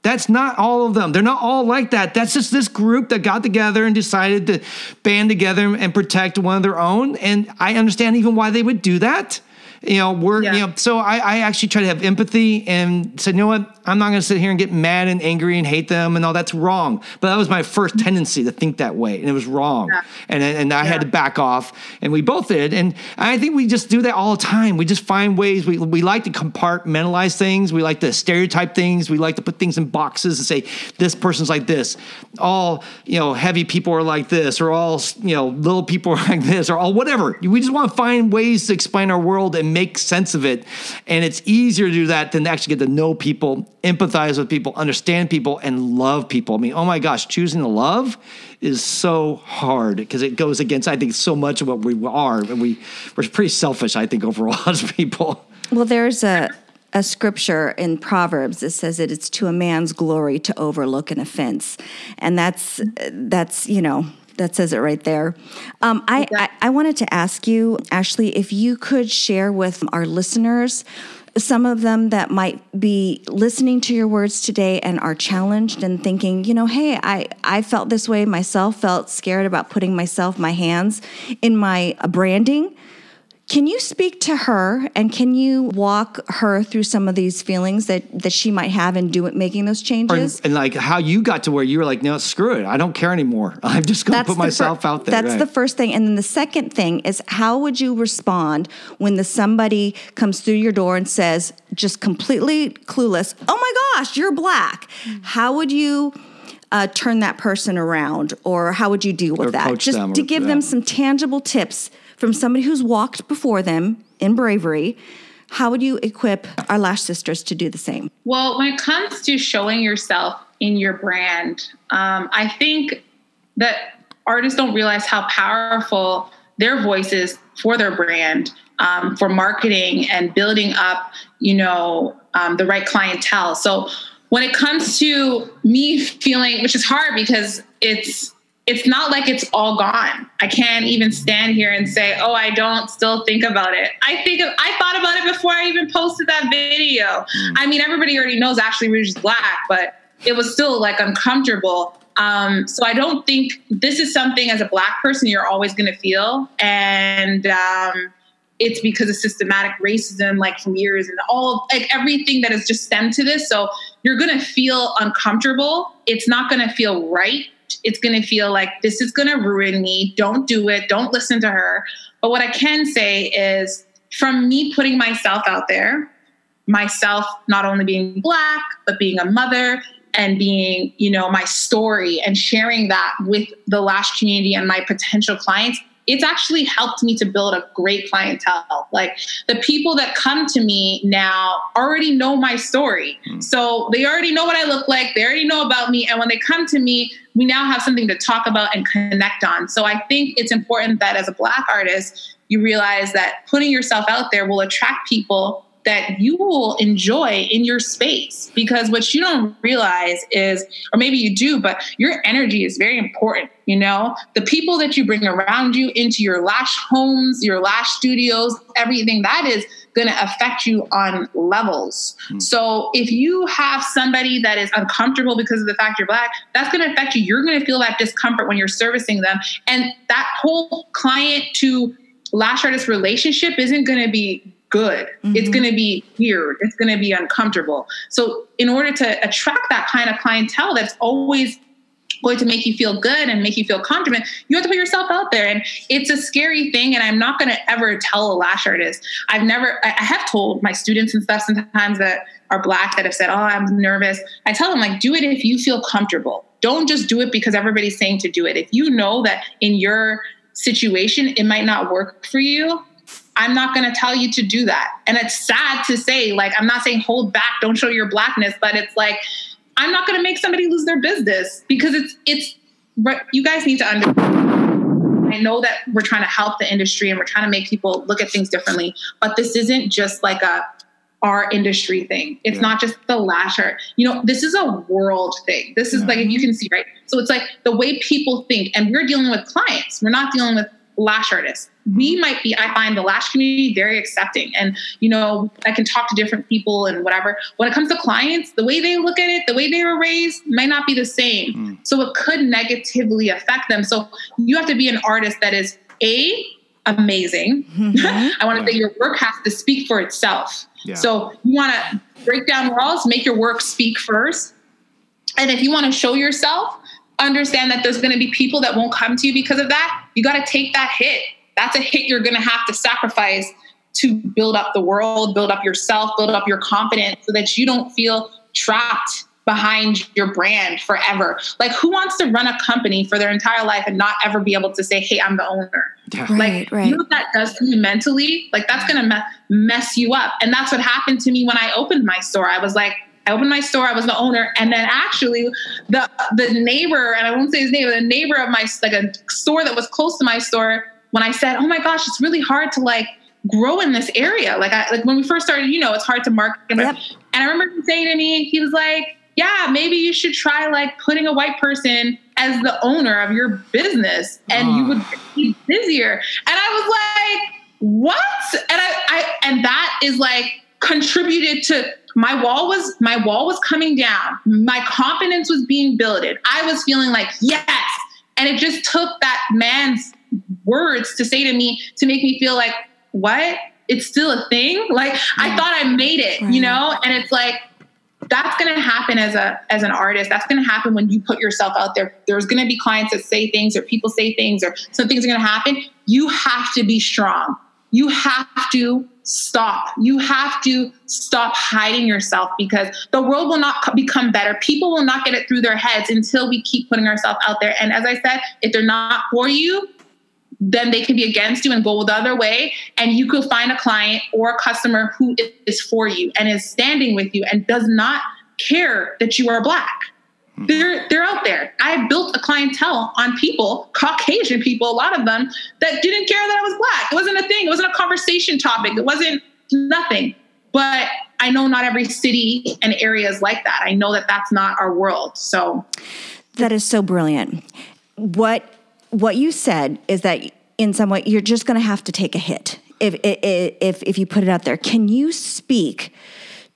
That's not all of them. They're not all like that. That's just this group that got together and decided to band together and protect one of their own. And I understand even why they would do that you know, we're, yeah. you know, so I, I actually try to have empathy and said, you know what, I'm not going to sit here and get mad and angry and hate them and all that's wrong. But that was my first tendency to think that way, and it was wrong. Yeah. And and I yeah. had to back off, and we both did. And I think we just do that all the time. We just find ways. We we like to compartmentalize things. We like to stereotype things. We like to put things in boxes and say this person's like this. All you know, heavy people are like this, or all you know, little people *laughs* are like this, or all whatever. We just want to find ways to explain our world and make sense of it. And it's easier to do that than to actually get to know people, empathize with people, understand people, and love people. I mean, oh my gosh, choosing to love is so hard because it goes against, I think, so much of what we are. And we, we're pretty selfish, I think, overall as *laughs* people. Well, there's a, a scripture in Proverbs that says that it's to a man's glory to overlook an offense. And that's, that's, you know, that says it right there. Um, I, I, I wanted to ask you, Ashley, if you could share with our listeners some of them that might be listening to your words today and are challenged and thinking, you know, hey, I, I felt this way myself, felt scared about putting myself, my hands in my branding. Can you speak to her and can you walk her through some of these feelings that, that she might have in doing making those changes? And, and like how you got to where you were like, no, screw it. I don't care anymore. *laughs* I'm just going to put myself fir- out there. That's right. the first thing. And then the second thing is how would you respond when the somebody comes through your door and says, just completely clueless, oh my gosh, you're black. Mm-hmm. How would you uh, turn that person around or how would you deal with or that? Just to give them some tangible tips from somebody who's walked before them in bravery, how would you equip our Lash Sisters to do the same? Well, when it comes to showing yourself in your brand, um, I think that artists don't realize how powerful their voices for their brand, um, for marketing and building up, you know, um, the right clientele. So when it comes to me feeling, which is hard because it's it's not like it's all gone. I can't even stand here and say, "Oh, I don't still think about it." I think of, I thought about it before I even posted that video. Mm. I mean, everybody already knows Ashley Rouge is black, but it was still like uncomfortable. Um, so I don't think this is something as a black person you're always going to feel, and um, it's because of systematic racism, like from years and all like everything that has just stemmed to this. So you're going to feel uncomfortable. It's not going to feel right. It's going to feel like this is going to ruin me. Don't do it. Don't listen to her. But what I can say is from me putting myself out there, myself not only being black, but being a mother and being, you know, my story and sharing that with the lash community and my potential clients, it's actually helped me to build a great clientele. Like the people that come to me now already know my story. Mm. So they already know what I look like, they already know about me. And when they come to me, we now have something to talk about and connect on. So I think it's important that as a Black artist, you realize that putting yourself out there will attract people that you will enjoy in your space. Because what you don't realize is or maybe you do but your energy is very important you know? The people that you bring around you into your lash homes your lash studios everything that is going to affect you on levels. Mm. so if you have somebody that is uncomfortable because of the fact you're black that's going to affect you. You're going to feel that discomfort when you're servicing them. And that whole client to lash artist relationship isn't going to be good. Mm-hmm. It's going to be weird. It's going to be uncomfortable. So, in order to attract that kind of clientele that's always going to make you feel good and make you feel confident, you have to put yourself out there. And it's a scary thing. And I'm not going to ever tell a lash artist. I've never, I have told my students and stuff sometimes that are black that have said, Oh, I'm nervous. I tell them, like, do it if you feel comfortable. Don't just do it because everybody's saying to do it. If you know that in your situation it might not work for you, I'm not going to tell you to do that. And it's sad to say, like, I'm not saying hold back, don't show your blackness, but it's like, I'm not going to make somebody lose their business because it's, it's, you guys need to understand. I know that we're trying to help the industry and we're trying to make people look at things differently, but this isn't just like a, our industry thing. It's yeah. not just the lasher. You know, this is a world thing. This is yeah. like you mm-hmm. can see, right? So it's like the way people think, and we're dealing with clients. We're not dealing with lash artists we might be i find the lash community very accepting and you know i can talk to different people and whatever when it comes to clients the way they look at it the way they were raised might not be the same mm. so it could negatively affect them so you have to be an artist that is a amazing mm-hmm. *laughs* i want to yeah. say your work has to speak for itself yeah. so you want to break down walls make your work speak first and if you want to show yourself understand that there's going to be people that won't come to you because of that you got to take that hit that's a hit you're going to have to sacrifice to build up the world, build up yourself, build up your confidence so that you don't feel trapped behind your brand forever. Like, who wants to run a company for their entire life and not ever be able to say, hey, I'm the owner? Yeah. Like, right, right. you know what that does to you mentally? Like, that's going to me- mess you up. And that's what happened to me when I opened my store. I was like, I opened my store. I was the owner, and then actually, the the neighbor, and I won't say his name, the neighbor of my like a store that was close to my store when I said, "Oh my gosh, it's really hard to like grow in this area." Like I like when we first started, you know, it's hard to market. Yep. And I remember him saying to me, he was like, "Yeah, maybe you should try like putting a white person as the owner of your business, and you would ah. be busier." And I was like, "What?" And I, I and that is like contributed to my wall was my wall was coming down my confidence was being builded i was feeling like yes and it just took that man's words to say to me to make me feel like, what? It's still a thing? Like yeah. I thought I made it, right. you know? And it's like, that's going to happen as a as an artist that's going to happen when you put yourself out there there's going to be clients that say things or people say things or some things are going to happen you have to be strong you have to stop you have to stop hiding yourself because the world will not become better people will not get it through their heads until we keep putting ourselves out there and as i said if they're not for you then they can be against you and go the other way. And you could find a client or a customer who is for you and is standing with you and does not care that you are black. Mm-hmm. They're they're out there. I built a clientele on people, Caucasian people, a lot of them that didn't care that I was black. It wasn't a thing. It wasn't a conversation topic. It wasn't nothing. But I know not every city and area is like that. I know that that's not our world. So that is so brilliant. What what you said is that in some way you're just going to have to take a hit if if if you put it out there. Can you speak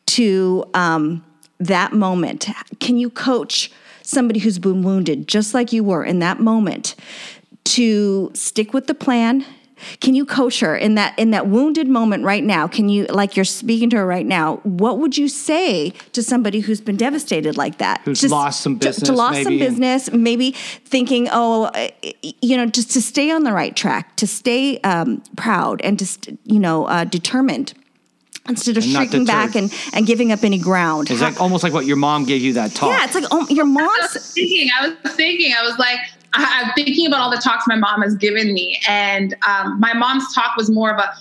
to um, that moment? Can you coach somebody who's been wounded, just like you were in that moment, to stick with the plan? Can you coach her in that in that wounded moment right now? Can you like you're speaking to her right now? What would you say to somebody who's been devastated like that? Who's just lost some business? To, to lost some business, maybe thinking, oh, uh, you know, just to stay on the right track, to stay um, proud, and just you know uh, determined instead of shrinking back and, and giving up any ground. It's like almost like what your mom gave you that talk. Yeah, it's like oh, your mom's. I was thinking. I was thinking. I was like, I, am thinking about all the talks my mom has given me, and um, my mom's talk was more of a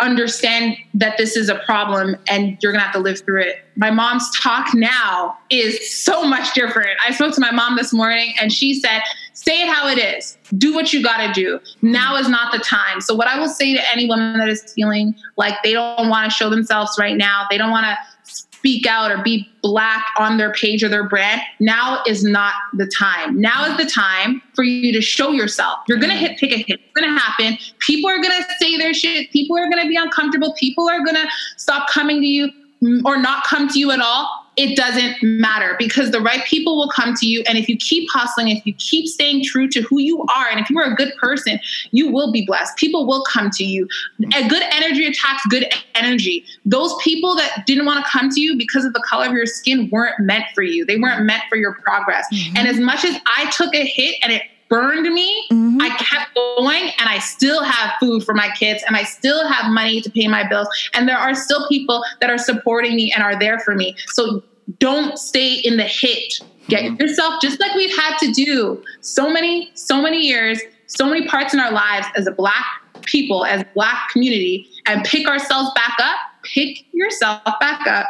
understand that this is a problem and you're gonna have to live through it. My mom's talk now is so much different. I spoke to my mom this morning and she said, say it how it is. Do what you gotta do. Now is not the time. So, what I will say to any woman that is feeling like they don't wanna show themselves right now, they don't wanna speak out or be black on their page or their brand, now is not the time. Now is the time for you to show yourself. You're gonna hit pick a hit. It's gonna happen. People are gonna say their shit. People are gonna be uncomfortable. People are gonna stop coming to you or not come to you at all it doesn't matter because the right people will come to you. And if you keep hustling, if you keep staying true to who you are, and if you are a good person, you will be blessed. People will come to you. A good energy attracts good energy. Those people that didn't want to come to you because of the color of your skin weren't meant for you. They weren't meant for your progress. Mm-hmm. And as much as I took a hit and it burned me, mm-hmm. I kept going and I still have food for my kids and I still have money to pay my bills. And there are still people that are supporting me and are there for me. So don't stay in the hit. Get mm-hmm. yourself, just like we've had to do so many, so many years, so many parts in our lives as a black people, as black community, and pick ourselves back up, pick yourself back up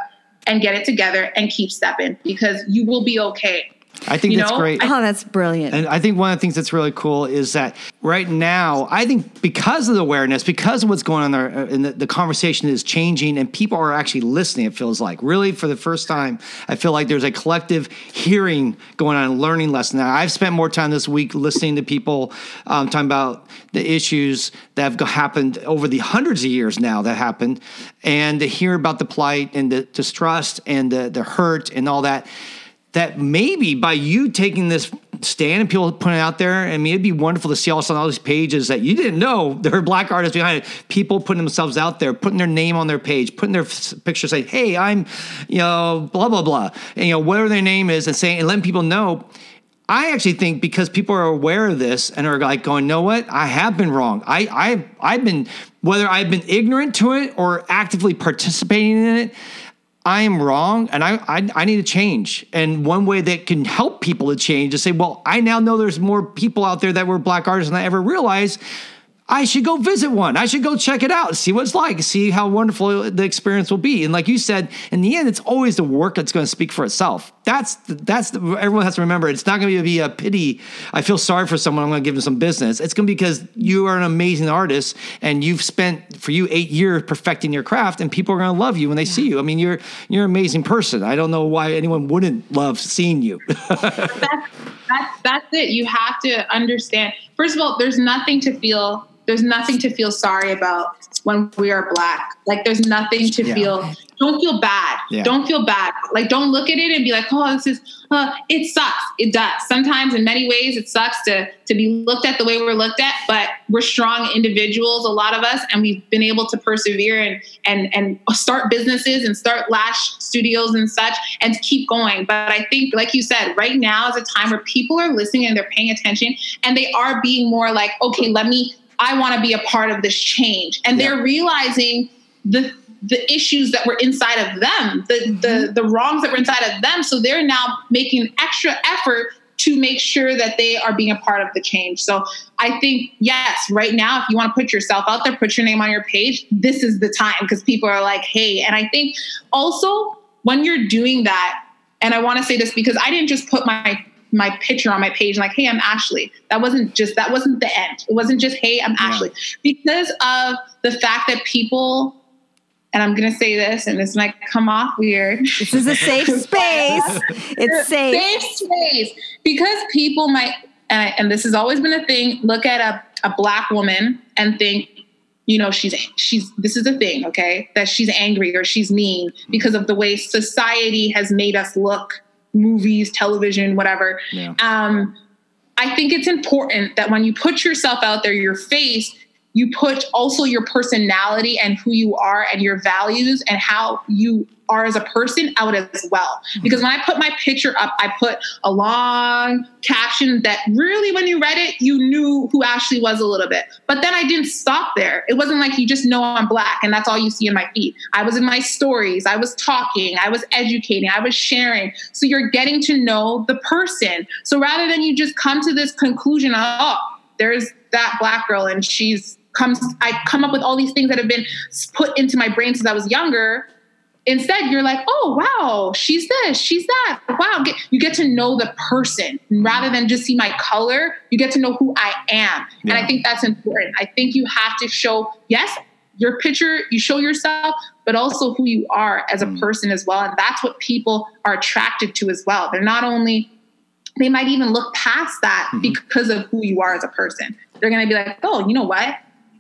and get it together and keep stepping because you will be okay. I think you that's know? great. Oh, that's brilliant. And I think one of the things that's really cool is that right now, I think because of the awareness, because of what's going on there, uh, and the, the, conversation is changing, and people are actually listening. It feels like really for the first time, I feel like there's a collective hearing going on, learning lesson. Now, I've spent more time this week listening to people um, talking about the issues that have happened over the hundreds of years now that happened, and to hear about the plight and the distrust and the, the hurt and all that that maybe by you taking this stand and people putting it out there, I mean, it'd be wonderful to see on all these pages that you didn't know there were black artists behind it. People putting themselves out there, putting their name on their page, putting their picture, saying, "Hey, I'm, you know, blah blah blah," and you know whatever their name is, and saying and letting people know. I actually think because people are aware of this and are like going, know what? I have been wrong. I, I, I've been, whether I've been ignorant to it or actively participating in it, I am wrong and I, I, I need to change. And one way that can help people to change is say, well, I now know there's more people out there that were black artists than I ever realized. I should go visit one. I should go check it out, see what it's like, see how wonderful the experience will be. And like you said, in the end, it's always the work that's going to speak for itself. That's that's the, everyone has to remember. It's not going to be a pity. I feel sorry for someone. I'm going to give them some business. It's going to be because you are an amazing artist and you've spent for you eight years perfecting your craft, and people are going to love you when they yeah. see you. I mean, you're you're an amazing person. I don't know why anyone wouldn't love seeing you. *laughs* that's, that's that's it. You have to understand. First of all, there's nothing to feel there's nothing to feel sorry about when we are black. Like there's nothing to yeah. feel. Don't feel bad. Yeah. Don't feel bad. Like don't look at it and be like, oh, this is. Uh, it sucks. It does. Sometimes, in many ways, it sucks to to be looked at the way we're looked at. But we're strong individuals, a lot of us, and we've been able to persevere and and and start businesses and start lash studios and such, and keep going. But I think, like you said, right now is a time where people are listening and they're paying attention, and they are being more like, okay, let me I want to be a part of this change. And yeah. they're realizing the the issues that were inside of them, the, mm-hmm. the the wrongs that were inside of them. So they're now making extra effort to make sure that they are being a part of the change. So I think, yes, right now, if you want to put yourself out there, put your name on your page, this is the time because people are like, hey. And I think also when you're doing that, and I want to say this because I didn't just put my my picture on my page like hey i'm ashley that wasn't just that wasn't the end it wasn't just hey i'm yeah. ashley because of the fact that people and I'm going to say this, and this might come off weird. This is a safe *laughs* space. it's safe. Safe space because people might, and, I, and this has always been a thing. Look at a, a black woman and think, you know, she's she's. This is a thing, okay? That she's angry or she's mean because of the way society has made us look, movies, television, whatever. Yeah. Um, I think it's important that when you put yourself out there, your face you put also your personality and who you are and your values and how you are as a person out as well. Mm-hmm. Because when I put my picture up, I put a long caption that really, when you read it, you knew who Ashley was a little bit. But then I didn't stop there. It wasn't like you just know I'm black and that's all you see in my feed. I was in my stories, I was talking, I was educating, I was sharing. So you're getting to know the person. So rather than you just come to this conclusion, oh, there's that black girl and she's comes I come up with all these things that have been put into my brain since I was younger. Instead, you're like, oh wow, she's this, she's that. Wow, get, you get to know the person rather than just see my color. You get to know who I am, yeah. and I think that's important. I think you have to show yes, your picture, you show yourself, but also who you are as a mm. person as well, and that's what people are attracted to as well. They're not only they might even look past that mm-hmm. because of who you are as a person. They're going to be like, oh, you know what?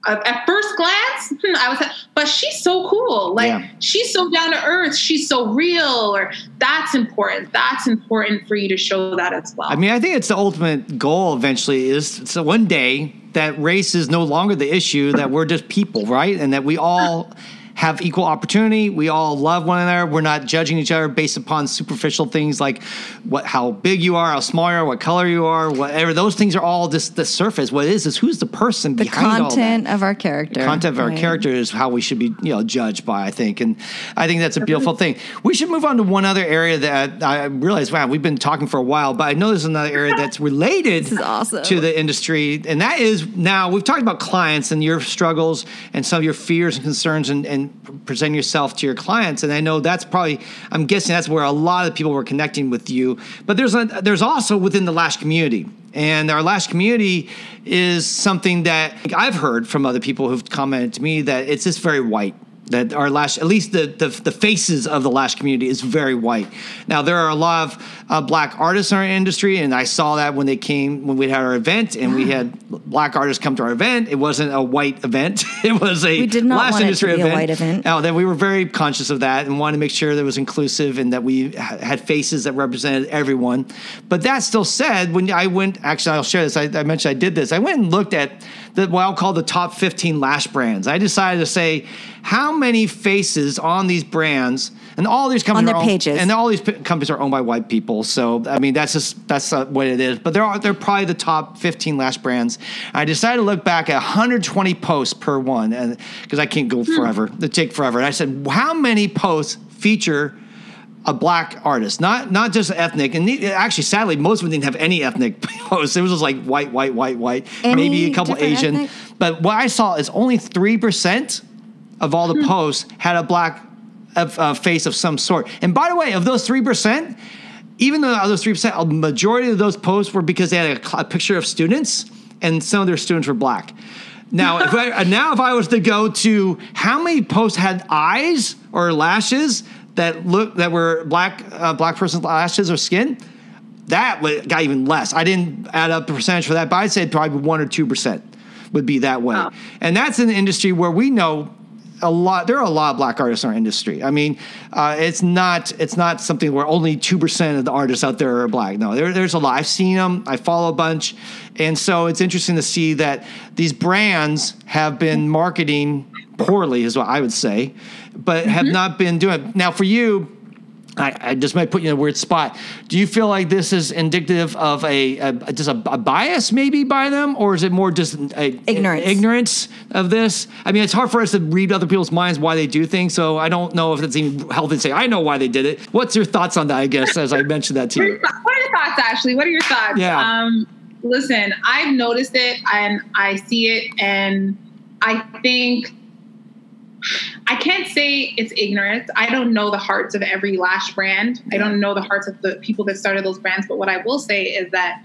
At first glance, hmm, I was, but she's so cool. Like yeah. she's so down to earth. She's so real. Or that's important. That's important for you to show that as well. I mean, I think it's the ultimate goal. Eventually, is so one day that race is no longer the issue. That we're just people, right? And that we all have equal opportunity. We all love one another. We're not judging each other based upon superficial things like what, how big you are, how small you are, what color you are, whatever. Those things are all just the surface. What it is is who's the person behind the behind content of our character. The content of right. our character is how we should be, you know, judged by. I think, and I think that's a beautiful thing. We should move on to one other area that I realize. Wow, we've been talking for a while, but I know there's another area that's *laughs* related awesome. to the industry, and that is now we've talked about clients and your struggles and some of your fears and concerns and, and present yourself to your clients. And I know that's probably, I'm guessing that's where a lot of people were connecting with you. But there's a, there's also within the Lash community. And our Lash community is something that I've heard from other people who've commented to me that it's just very white that our lash, at least the, the, the faces of the lash community is very white. Now there are a lot of uh, black artists in our industry, and I saw that when they came when we had our event, and we had black artists come to our event. It wasn't a white event; *laughs* it was a we did not lash want industry it to be event. A white event. Now that we were very conscious of that and wanted to make sure that it was inclusive and that we had faces that represented everyone. But that still said, when I went, actually, I'll share this. I, I mentioned I did this. I went and looked at the, what I'll call the top 15 lash brands. I decided to say how many faces on these brands and all these companies on their pages and all these p- companies are owned by white people. So I mean that's just that's uh, what it is. But they're they're probably the top 15 lash brands. I decided to look back at 120 posts per one, and because I can't go hmm. forever, hmm. it take forever. And I said, how many posts feature a black artist, not not just ethnic. And actually, sadly, most of them didn't have any ethnic *laughs* posts. It was just like white, white, white, white, any maybe a couple Asian. Ethnic? But what I saw is only three percent of all the hmm. posts had a black uh, face of some sort. And by the way, of those three percent, even though those three percent, a majority of those posts were because they had a, a picture of students, and some of their students were black. Now, if I, *laughs* now if I was to go to how many posts had eyes or lashes, that look that were black uh, black person's lashes or skin, that got even less. I didn't add up the percentage for that, but I'd say probably one or two percent would be that way. Oh. And that's an industry where we know a lot. There are a lot of black artists in our industry. I mean, uh, it's not it's not something where only two percent of the artists out there are black. No, there, there's a lot. I've seen them. I follow a bunch, and so it's interesting to see that these brands have been marketing poorly, is what I would say, but mm-hmm. have not been doing. Now, for you, I, I, just might put you in a weird spot. Do you feel like this is indicative of a, a just a, a, bias maybe by them, or is it more just a, ignorance ignorance of this? I mean, it's hard for us to read other people's minds why they do things, so I don't know if it's even healthy to say I know why they did it. What's your thoughts on that? I guess as I mentioned that to you. What are your your thoughts, Ashley? What are your thoughts? Yeah. Um, listen, I've noticed it and I see it, and I think I can't say it's ignorance. I don't know the hearts of every lash brand. I don't know the hearts of the people that started those brands. But what I will say is that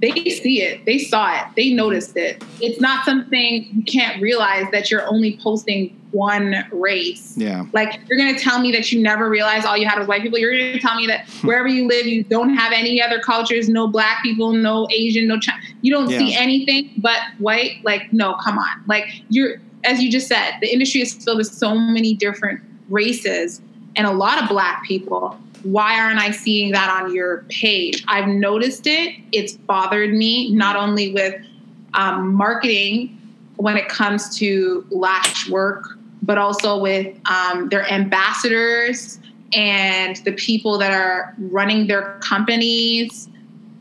they see it, they saw it, they noticed it. It's not something you can't realize that you're only posting one race. Yeah. Like you're gonna tell me that you never realized all you had was white people. You're gonna tell me that hmm. wherever you live, you don't have any other cultures, no black people, no Asian, no China. You don't Yeah. see anything but white. Like, no, come on. Like you're as you just said, the industry is filled with so many different races and a lot of black people. Why aren't I seeing that on your page? I've noticed it. It's bothered me not only with um, marketing when it comes to lash work, but also with um, their ambassadors and the people that are running their companies.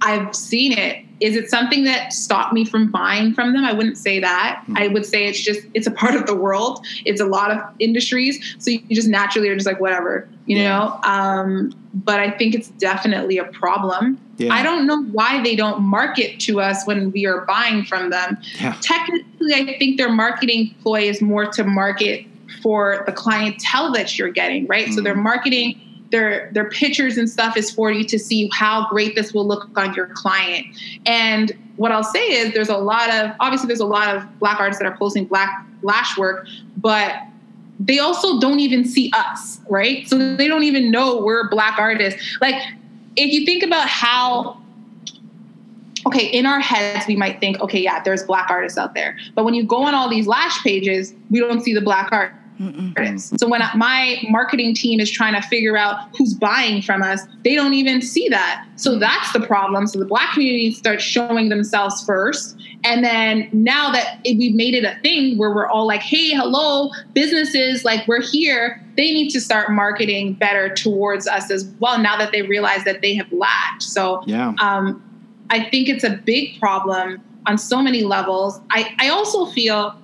I've seen it. Is it something that stopped me from buying from them? I wouldn't say that. I would say it's just it's a part of the world. It's a lot of industries, so you just naturally are just like whatever, you Yeah. know. Um, but I think it's definitely a problem. Yeah. I don't know why they don't market to us when we are buying from them. Yeah. Technically, I think their marketing ploy is more to market for the clientele that you're getting, right? So they're marketing their their pictures and stuff is for you to see how great this will look on your client. And what I'll say is there's a lot of obviously there's a lot of black artists that are posting black lash work, but they also don't even see us, right? So they don't even know we're black artists. Like if you think about how okay, in our heads, we might think, okay, yeah, there's black artists out there. But when you go on all these lash pages, we don't see the black art. Artists. So when my marketing team is trying to figure out who's buying from us, they don't even see that. So that's the problem. So the black community starts showing themselves first. And then now that we've made it a thing where we're all like, hey, hello, businesses, like we're here, they need to start marketing better towards us as well now that they realize that they have lacked. So Yeah. um, I think it's a big problem on so many levels. I, I also feel,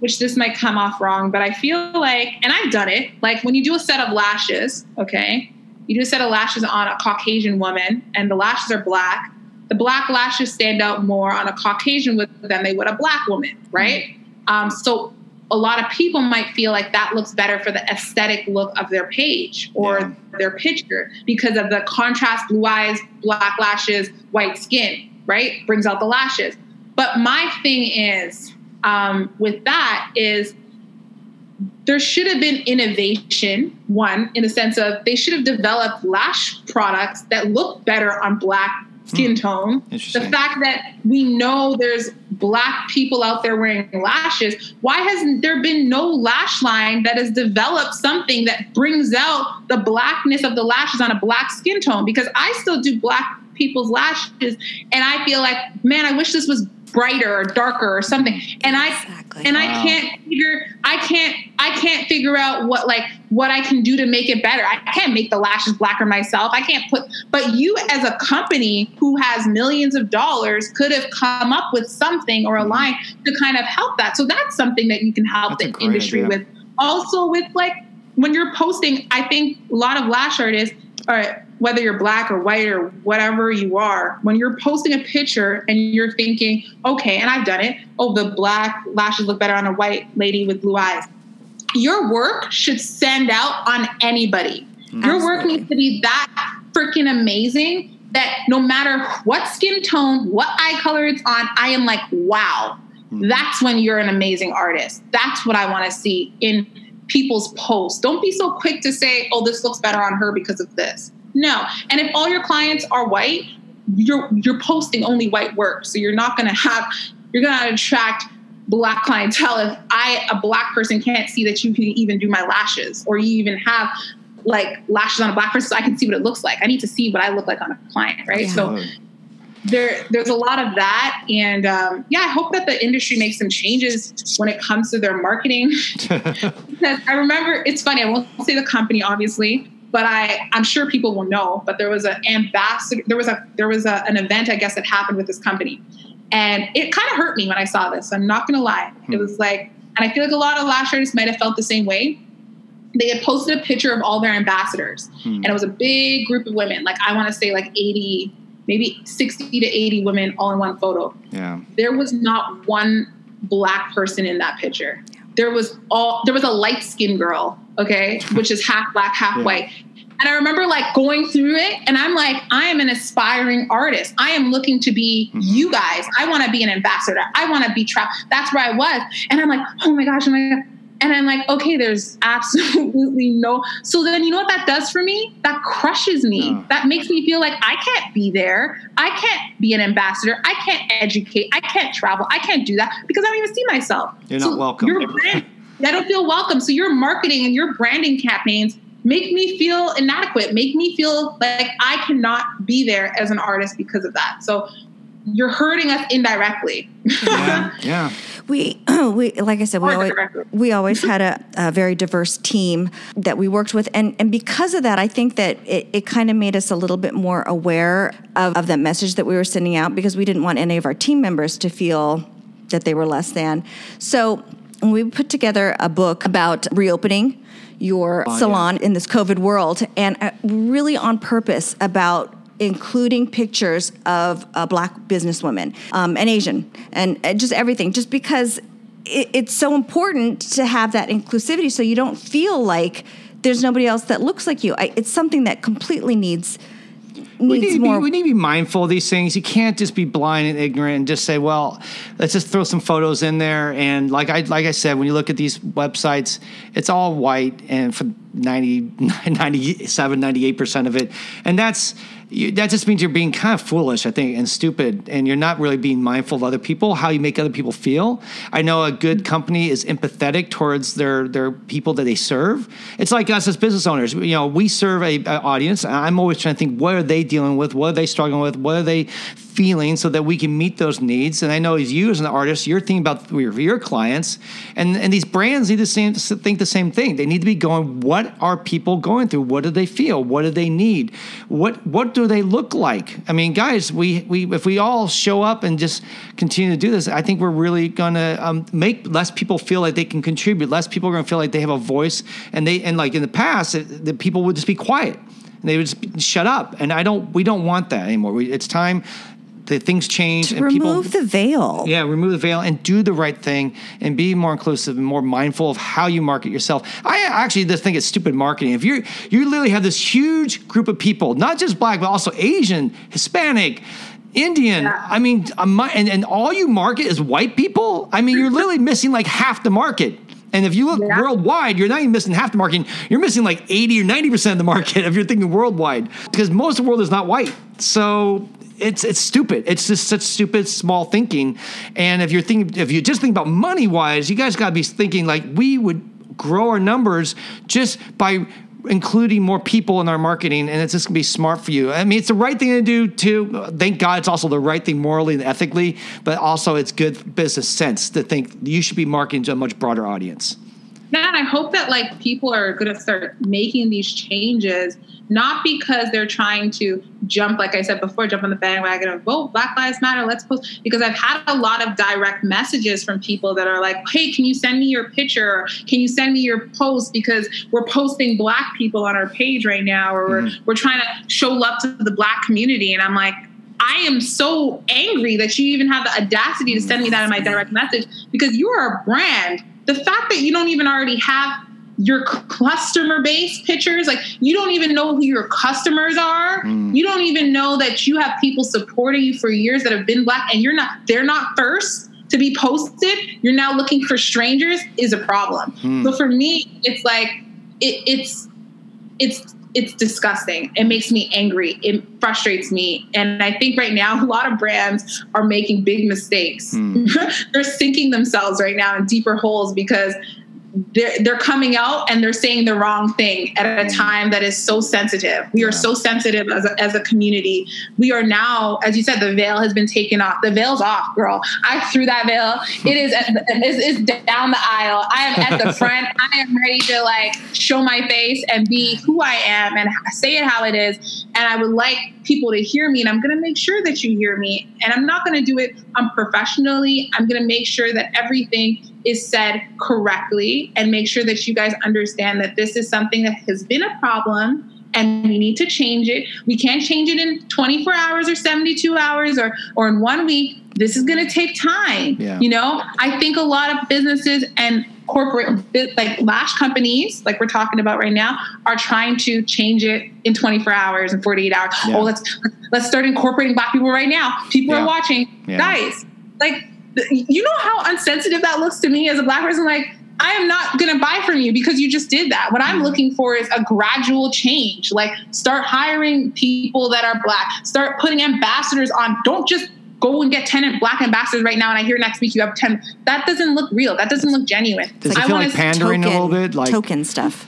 which this might come off wrong, but I feel like, and I've done it, like when you do a set of lashes, okay, you do a set of lashes on a Caucasian woman and the lashes are black, the black lashes stand out more on a Caucasian woman than they would a black woman, right? Um, so a lot of people might feel like that looks better for the aesthetic look of their page or Yeah. their picture because of the contrast blue eyes, black lashes, white skin, right? Brings out the lashes. But my thing is um, with that is there should have been innovation, one, in the sense of they should have developed lash products that look better on black skin tone. The fact that we know there's black people out there wearing lashes, why hasn't there been no lash line that has developed something that brings out the blackness of the lashes on a black skin tone? Because I still do black people's lashes and I feel like, man, I wish this was brighter or darker or something. And I Exactly. and Wow. I can't figure I can't I can't figure out what like what I can do to make it better. I can't make the lashes blacker myself. I can't put but you as a company who has millions of dollars could have come up with something or a mm-hmm. line to kind of help that. So that's something that you can help That's the industry idea. with. Also with like when you're posting, I think a lot of lash artists or whether you're black or white or whatever you are, when you're posting a picture and you're thinking, okay, and I've done it, oh, the black lashes look better on a white lady with blue eyes. Your work should stand out on anybody. Your work needs to be that freaking amazing that no matter what skin tone, what eye color it's on, I am like, wow, hmm. that's when you're an amazing artist. That's what I want to see in people's posts. Don't be so quick to say, oh, this looks better on her because of this. No. And if all your clients are white, you're you're posting only white work. So you're not gonna have you're gonna attract black clientele if I a black person can't see that you can even do my lashes or you even have like lashes on a black person so I can see what it looks like. I need to see what I look like on a client, right? Yeah. So there there's a lot of that and um, yeah i hope that the industry makes some changes when it comes to their marketing *laughs* because i remember it's funny i won't say the company obviously but i i'm sure people will know but there was an ambassador there was a there was a, an event i guess that happened with this company and it kind of hurt me when i saw this i'm not gonna lie it was like and i feel like a lot of lash artists might have felt the same way they had posted a picture of all their ambassadors Hmm. and it was a big group of women like i want to say like 80 maybe 60 to 80 women all in one photo. Yeah. There was not one black person in that picture. There was all there was a light skinned girl, okay, which is half black, half Yeah. white. And I remember like going through it and I'm like, I am an aspiring artist. I am looking to be Mhm. you guys. I want to be an ambassador. I want to be trapped. That's where I was. And I'm like, oh my gosh, oh my God. And I'm like, okay, there's absolutely no. So then you know what that does for me? That crushes me. That makes me feel like I can't be there. I can't be an ambassador. I can't educate. I can't travel. I can't do that because I don't even see myself. You're not welcome. Your brand, I don't feel welcome. So your marketing and your branding campaigns make me feel inadequate, make me feel like I cannot be there as an artist because of that. So you're hurting us indirectly. Yeah. Yeah. *laughs* We, *clears throat* we, like I said, we always, we always *laughs* had a, a very diverse team that we worked with, and and because of that, I think that it, it kind of made us a little bit more aware of, of that message that we were sending out because we didn't want any of our team members to feel that they were less than. So we put together a book about reopening your Oh, yeah. salon in this COVID world, and uh, really on purpose about including pictures of uh, black businesswomen um, and Asian and uh, just everything, just because it, it's so important to have that inclusivity so you don't feel like there's nobody else that looks like you. I, it's something that completely needs We needs need, be, we need to be mindful of these things. You can't just be blind and ignorant and just say, "Well, let's just throw some photos in there." And like I like I said, when you look at these websites, it's all white and for 90, *laughs* 97, 98 percent of it, and that's you, that just means you're being kind of foolish, I think, and stupid, and you're not really being mindful of other people, how you make other people feel. I know a good company is empathetic towards their their people that they serve. It's like us as business owners. You know, we serve a, a audience. I'm always trying to think, what are they dealing with? What are they struggling with? What are they feeling so that we can meet those needs? And I know as you as an artist, you're thinking about your, your clients, and and these brands need to same, think the same thing. They need to be going, what are people going through? What do they feel? What do they need? What what do they look like? I mean, guys, we we if we all show up and just continue to do this, I think we're really gonna um, make less people feel like they can contribute. Less people are gonna feel like they have a voice, and they and like in the past, it, the people would just be quiet and they would just shut up. And I don't, we don't want that anymore. We, it's time that things change and people remove the veil. yeah, remove the veil and do the right thing and be more inclusive and more mindful of how you market yourself. I actually just think it's stupid marketing. If you're you literally have this huge group of people, not just black, but also Asian, Hispanic, Indian. I mean, and, and all you market is white people. I mean, you're literally missing like half the market. And if you look Yeah. worldwide, you're not even missing half the market. You're missing like 80 or 90% of the market if you're thinking worldwide because most of the world is not white. So it's it's stupid. It's just such stupid small thinking. And if you're thinking if you just think about money wise, you guys got to be thinking like we would grow our numbers just by including more people in our marketing and it's just gonna be smart for you. I mean, it's the right thing to do too. Thank God it's also the right thing morally and ethically, but also it's good business sense to think you should be marketing to a much broader audience. Yeah, and I hope that like people are going to start making these changes, not because they're trying to jump, like I said before, jump on the bandwagon of, "Whoa, Black Lives Matter, let's post." Because I've had a lot of direct messages from people that are like, "Hey, can you send me your picture? Can you send me your post? Because we're posting Black people on our page right now, or we're mm-hmm. we're trying to show love to the Black community." And I'm like. I am so angry that you even have the audacity to send me that in my direct message because you are a brand. The fact that you don't even already have your customer base pictures, like you don't even know who your customers are. Mm. You don't even know that you have people supporting you for years that have been black and you're not, they're not first to be posted. You're now looking for strangers is a problem. Hmm. So for me, it's like, it, it's, it's it's disgusting. It makes me angry. It frustrates me. And I think right now a lot of brands are making big mistakes. Hmm. *laughs* they're sinking themselves right now in deeper holes because they're they're coming out and they're saying the wrong thing at a time that is so sensitive. We are so sensitive as a, as a community. We are now, as you said, the veil has been taken off. The veil's off, girl. I threw that veil. It is at, it's, it's down the aisle. I am at the *laughs* front. I am ready to like show my face and be who I am and say it how it is. And I would like people to hear me, and I'm going to make sure that you hear me. And I'm not going to do it unprofessionally. I'm going to make sure that everything is said correctly and make sure that you guys understand that this is something that has been a problem and we need to change it. We can't change it in 24 hours or 72 hours or or in one week. This is going to take time. Yeah. You know, I think a lot of businesses and corporate like lash companies like we're talking about right now are trying to change it in 24 hours and 48 hours Yeah. oh let's let's start incorporating black people right now people Yeah. are watching guys like you know how unsensitive that looks to me as a black person? Like i am not going to buy from you because you just did that. What i'm mm-hmm. looking for is a gradual change. Like start hiring people that are black. Start putting ambassadors on. Don't just go and get 10 black ambassadors right now and i hear next week you have 10 that doesn't look real. That doesn't look genuine. Does it I feel wanna like pandering a little bit? Like token stuff.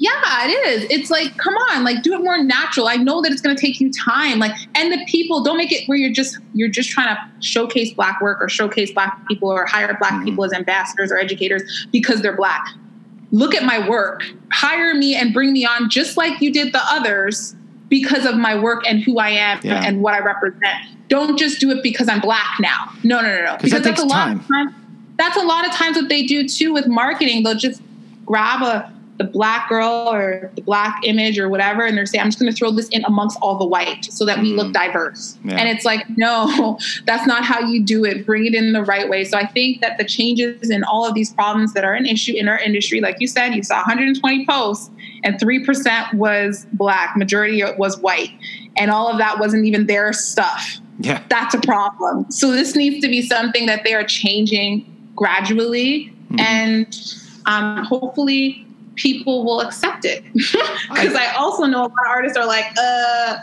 Yeah, it is. It's like, come on, like do it more natural. I know that it's going to take you time. Like, and the people don't make it where you're just you're just trying to showcase black work or showcase black people or hire black Mm-hmm. people as ambassadors or educators because they're black. Look at my work. Hire me and bring me on just like you did the others because of my work and who I am Yeah. and what I represent. Don't just do it because I'm black now. No, no, no, no. 'Cause that Because that's a lot time. of time. That's a lot of times what they do too with marketing. They'll just grab a the black girl or the black image or whatever, and they're saying, "I'm just going to throw this in amongst all the white so that we look diverse." Yeah. And it's like, no, *laughs* that's not how you do it. Bring it in the right way. So I think that the changes in all of these problems that are an issue in our industry, like you said, you saw 120 posts and three percent was black, majority was white, and all of that wasn't even their stuff yeah. that's a problem. So this needs to be something that they are changing gradually, Mm-hmm. and um, hopefully people will accept it. *laughs* Because I, also know a lot of artists are like, uh,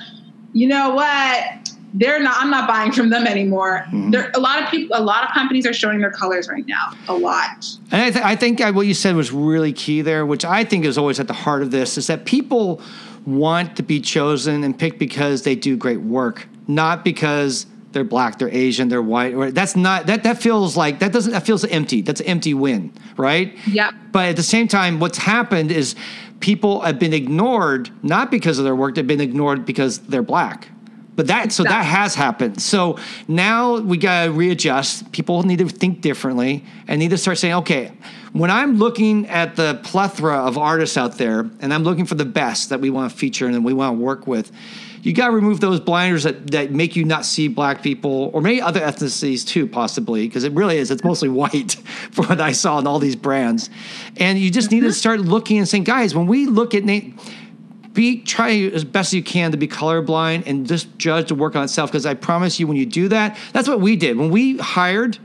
you know what? They're not. I'm not buying from them anymore. Mm-hmm. There, a lot of people, a lot of companies are showing their colors right now. A lot. And I, th- I think uh, what you said was really key there, which I think is always at the heart of this, is that people want to be chosen and picked because they do great work, not because they're black, they're Asian, they're white. Or that's not that. That feels like that doesn't. That feels empty. That's an empty win, right? Yep. But at the same time, what's happened is people have been ignored not because of their work; they've been ignored because they're black. But that so that has happened. So now we got to readjust. People need to think differently and need to start saying, okay, when I'm looking at the plethora of artists out there and I'm looking for the best that we want to feature and we want to work with, you got to remove those blinders that, that make you not see black people or maybe other ethnicities too, possibly, because it really is. It's mostly white *laughs* from what I saw in all these brands. And you just need to mm-hmm. start looking and saying, guys, when we look at Nate, be try as best you can to be colorblind and just judge the work on itself because I promise you when you do that that's what we did when we hired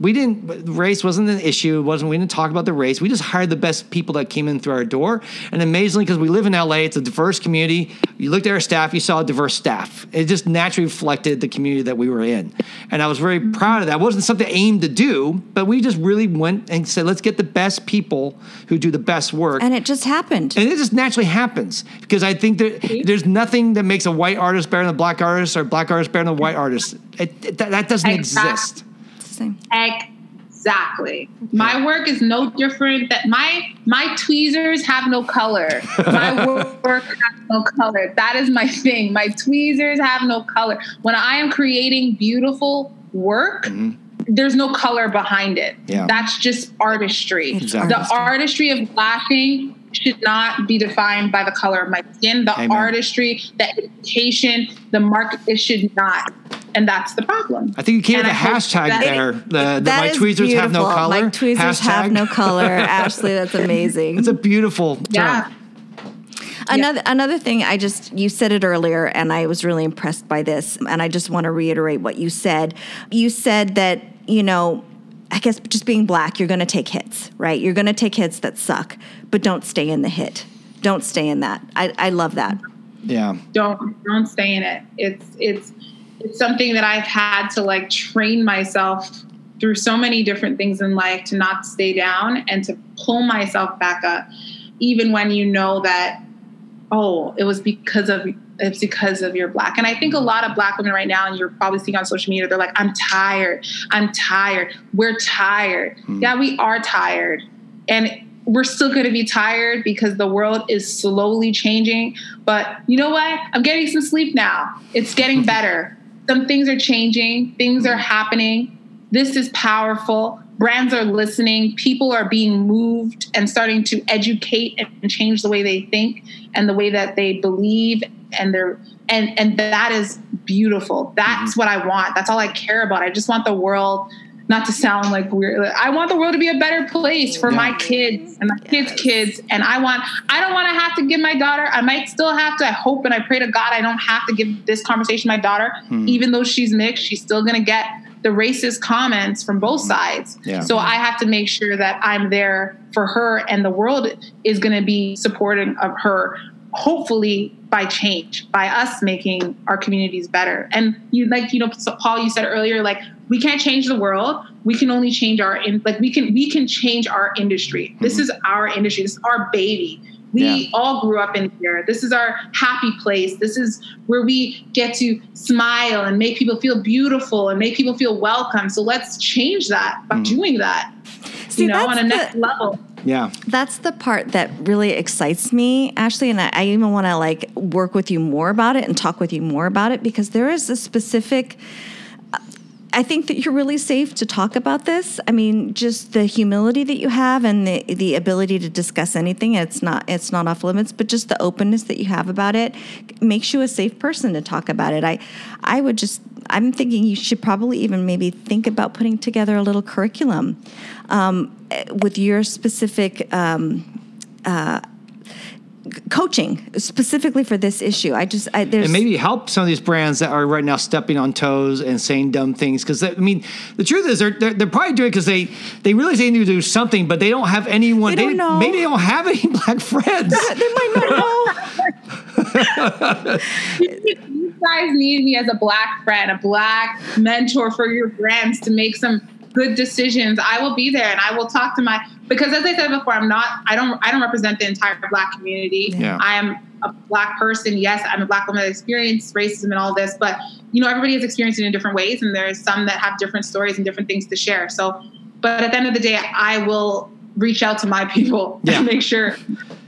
we didn't race wasn't an issue. It wasn't we didn't talk about the race. We just hired the best people that came in through our door. And amazingly because we live in LA it's a diverse community. You looked at our staff you saw a diverse staff. It just naturally reflected the community that we were in. And I was very mm-hmm. proud of that. It wasn't something I aimed to do but we just really went and said let's get the best people who do the best work. And it just happened. and it just naturally happens because I think that there's nothing that makes a white artist better than a black artist or a black artist better than a white artist. It, it- that, that doesn't Exactly. exist. It's the same. Exactly. My work is no different. That my my tweezers have no color. My *laughs* work has no color. That is my thing. My tweezers have no color. When I am creating beautiful work, mm-hmm. there's no color behind it. Yeah. That's just artistry. Exactly. The artistry of lashing should not be defined by the color of my skin. The Amen. artistry, the education, the market, it should not. And that's the problem. I think you came And with a I hope hashtag that- there. The, the That my is tweezers have no beautiful. color. My tweezers have no color. *laughs* Ashley, that's amazing. It's a beautiful term. Yeah. Another another thing I just you said it earlier and I was really impressed by this and I just want to reiterate what you said. You said that, you know, I guess just being black, you're going to take hits, right? You're going to take hits that suck, but don't stay in the hit. Don't stay in that. I, I love that. Yeah. don't don't stay in it it's it's it's something that i've had to like train myself through so many different things in life to not stay down and to pull myself back up even when you know that oh it was because of it's because of your black and i think a lot of black women right now and you're probably seeing on social media they're like i'm tired i'm tired we're tired hmm. yeah we are tired and we're still going to be tired because the world is slowly changing. But you know what? I'm getting some sleep now. It's getting *laughs* better. Some things are changing, things are happening. this is powerful. Brands are listening. People are being moved and starting to educate and change the way they think and the way that they believe and they're and and that is beautiful. That's mm-hmm. what I want. That's all I care about. I just want the world not to sound like weird. I want the world to be a better place for yeah. my kids and my yes. kids' kids. And I want, I don't want to have to give my daughter, I might still have to, I hope and I pray to God I don't have to give this conversation to my daughter. Hmm. Even though she's mixed, she's still going to get the racist comments from both hmm. sides. Yeah. So I have to make sure that I'm there for her and the world is going to be supporting of her hopefully by change by us making our communities better and you like you know paul you said earlier like we can't change the world we can only change our in like we can we can change our industry mm-hmm. this is our industry this is our baby we yeah. all grew up in here this is our happy place this is where we get to smile and make people feel beautiful and make people feel welcome so let's change that by mm-hmm. doing that See, you know on a next the, level yeah. That's the part that really excites me, Ashley. And I, I even want to like work with you more about it and talk with you more about it because there is a specific. I think that you're really safe to talk about this. I mean, just the humility that you have and the the ability to discuss anything. It's not it's not off limits, but just the openness that you have about it makes you a safe person to talk about it. I I would just I'm thinking you should probably even maybe think about putting together a little curriculum um, with your specific. Um, uh, coaching specifically for this issue. I just I, there's and maybe help some of these brands that are right now stepping on toes and saying dumb things because I mean the truth is they're they're, they're probably doing it because they they really they need to do something but they don't have anyone. They don't they, know. Maybe they don't have any *laughs* black friends. they might not know. *laughs* you guys need me as a black friend, a black mentor for your brands to make some good decisions, I will be there and I will talk to my because as I said before, I'm not I don't I don't represent the entire black community. Yeah. I am a black person. Yes, I'm a black woman that experienced racism and all this, but you know, everybody has experienced it in different ways and there's some that have different stories and different things to share. So but at the end of the day, I will reach out to my people yeah. and make sure,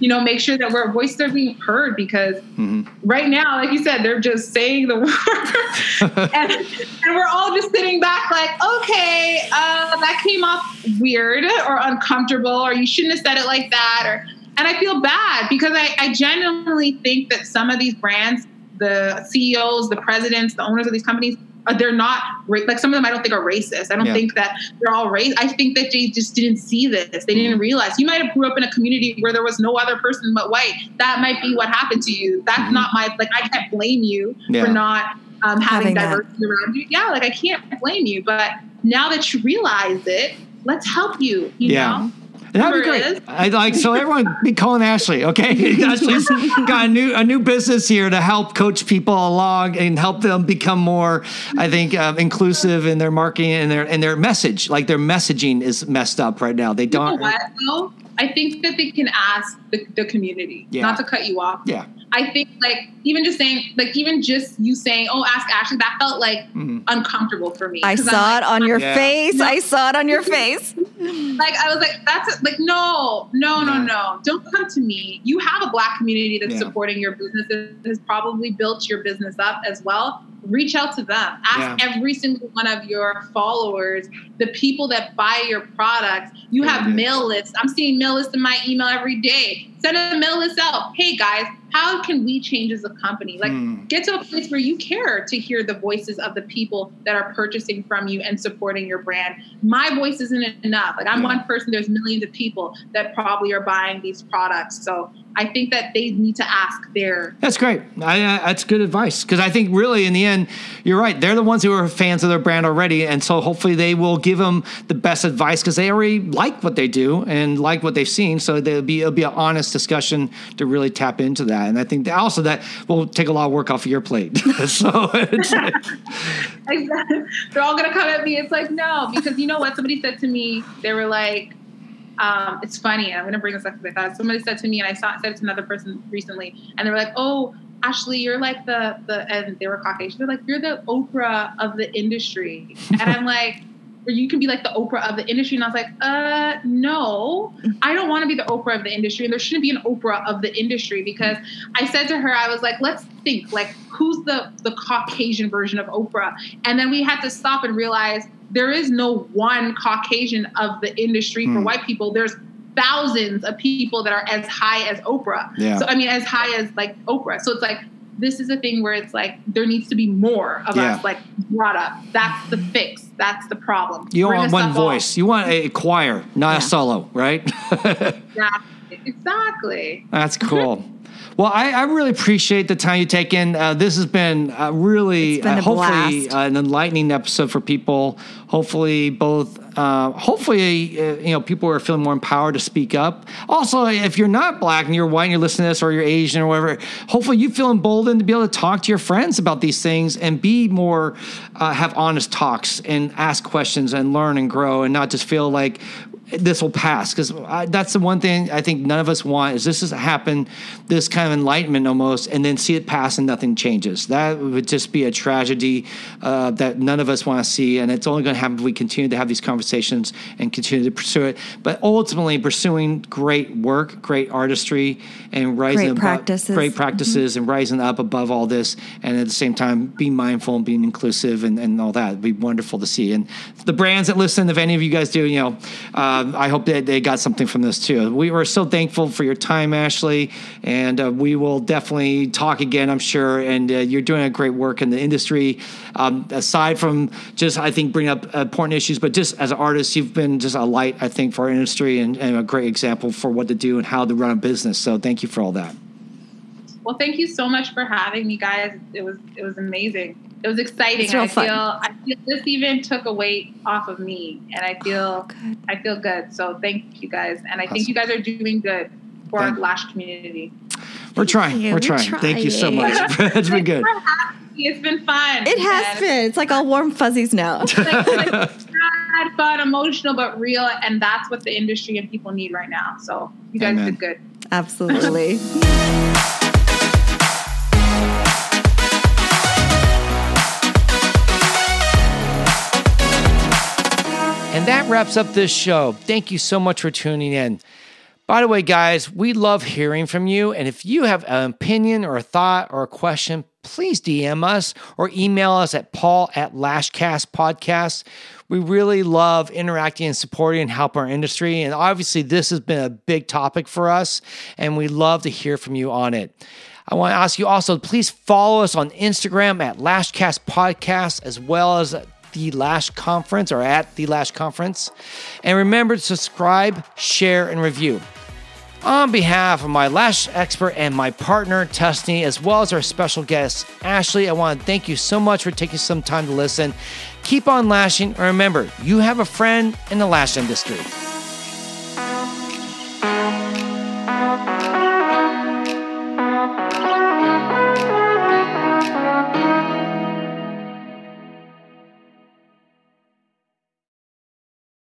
you know, make sure that our voices are being heard because mm-hmm. right now, like you said, they're just saying the *laughs* word and, and, we're all just sitting back like, okay, uh, that came off weird or uncomfortable, or you shouldn't have said it like that. Or, and I feel bad because I, I genuinely think that some of these brands, the CEOs, the presidents, the owners of these companies, they're not like some of them I don't think are racist. I don't yeah. think that they're all race. I think that they just didn't see this. They didn't mm-hmm. realize. You might have grew up in a community where there was no other person but white. That might be what happened to you. That's mm-hmm. not my like. I can't blame you yeah. for not um, having, having diversity that. around you. Yeah, like I can't blame you. But now that you realize it, let's help you. You yeah. know. That'd be great. I like so everyone *laughs* be calling Ashley, okay? *laughs* Ashley's got a new a new business here to help coach people along and help them become more, I think, uh, inclusive in their marketing and their and their message. Like their messaging is messed up right now. They don't. You know what, though? I think that they can ask the, the community, yeah. not to cut you off. Yeah. I think like even just saying like even just you saying oh ask Ashley that felt like mm-hmm. uncomfortable for me. I saw like, it on your yeah. face. No. I saw it on your *laughs* face. like I was like that's like no no no no don't come to me. You have a black community that's yeah. supporting your business that has probably built your business up as well reach out to them. Ask yeah. every single one of your followers, the people that buy your products. You have yeah, mail lists. I'm seeing mail lists in my email every day. Send a mail list out. Hey guys, how can we change as a company? Like mm. get to a place where you care to hear the voices of the people that are purchasing from you and supporting your brand. My voice isn't enough. Like I'm yeah. one person, there's millions of people that probably are buying these products. So I think that they need to ask their. That's great. I, uh, that's good advice because I think really in the end, you're right. They're the ones who are fans of their brand already, and so hopefully they will give them the best advice because they already like what they do and like what they've seen. So there'll be it'll be an honest discussion to really tap into that. And I think that also that will take a lot of work off of your plate. *laughs* so *laughs* they're all gonna come at me. It's like no, because you know what? Somebody said to me, they were like um, it's funny. I'm going to bring this up because I thought somebody said to me, and I saw, said it to another person recently, and they were like, "Oh, Ashley, you're like the the," and they were Caucasian. They're like, "You're the Oprah of the industry," and I'm like. Or you can be like the Oprah of the industry. And I was like, uh, no, *laughs* I don't want to be the Oprah of the industry. And there shouldn't be an Oprah of the industry because I said to her, I was like, let's think like who's the the Caucasian version of Oprah, and then we had to stop and realize there is no one Caucasian of the industry for Hmm. white people. There's thousands of people that are as high as Oprah. Yeah. So I mean, as high as like Oprah. So it's like this is a thing where it's like there needs to be more of Yeah. us like brought up. That's the fix. That's the problem. You Bring want one up all. voice. You want a choir, not Yeah. a solo, right? Exactly. Exactly. *laughs* That's cool. Well, I, I really appreciate the time you take in. Uh, this has been uh, really, been uh, hopefully, uh, an enlightening episode for people. Hopefully, both, uh, hopefully, uh, you know, people are feeling more empowered to speak up. Also, if you're not black and you're white and you're listening to this, or you're Asian or whatever, hopefully you feel emboldened to be able to talk to your friends about these things and be more, uh, have honest talks and ask questions and learn and grow, and not just feel like this will pass because that's the one thing I think none of us want is this has happened, this kind of enlightenment almost, and then see it pass and nothing changes. That would just be a tragedy uh, that none of us want to see, and it's only going to happen if we continue to have these conversations and continue to pursue it. But ultimately, pursuing great work, great artistry, and rising Great above, practices. great practices, and rising up above all this, and at the same time, being mindful and being inclusive and, and all that. It'd be wonderful to see. And the brands that listen, if any of you guys do, you know, I hope that they got something from this too. We were so thankful for your time, Ashley, and uh, we will definitely talk again, I'm sure. And uh, you're doing a great work in the industry. Um, aside from just, I think, bringing up important issues, but just as an artist, you've been just a light, I think, for our industry and, and a great example for what to do and how to run a business. So thank you for all that. Well, thank you so much for having me, guys. It was it was amazing. It was exciting. It's real I fun. feel I feel this even took a weight off of me, and I feel oh, good. I feel good. So thank you guys, and I Awesome. think you guys are doing good for Thank- our Lash community. We're trying. We're We're trying. Thank you so much. *laughs* *laughs* it's been good. For having me. It's been fun. It has And been. It's like all warm fuzzies now. It's *laughs* like, it's like sad, fun, emotional, but real, and that's what the industry and people need right now. So you guys Amen. did good. Absolutely. And that wraps up this show. Thank you so much for tuning in. By the way, guys, we love hearing from you. And if you have an opinion or a thought or a question, please DM us or email us at paul at lashcast podcast. We really love interacting and supporting and help our industry. And obviously, this has been a big topic for us, and we love to hear from you on it. I want to ask you also, please follow us on Instagram at Lashcast Podcast, as well as the Lash Conference or at the Lash Conference. And remember to subscribe, share, and review. On behalf of my lash expert and my partner, Tusney, as well as our special guest, Ashley, I want to thank you so much for taking some time to listen. Keep on lashing, and remember, you have a friend in the lash industry.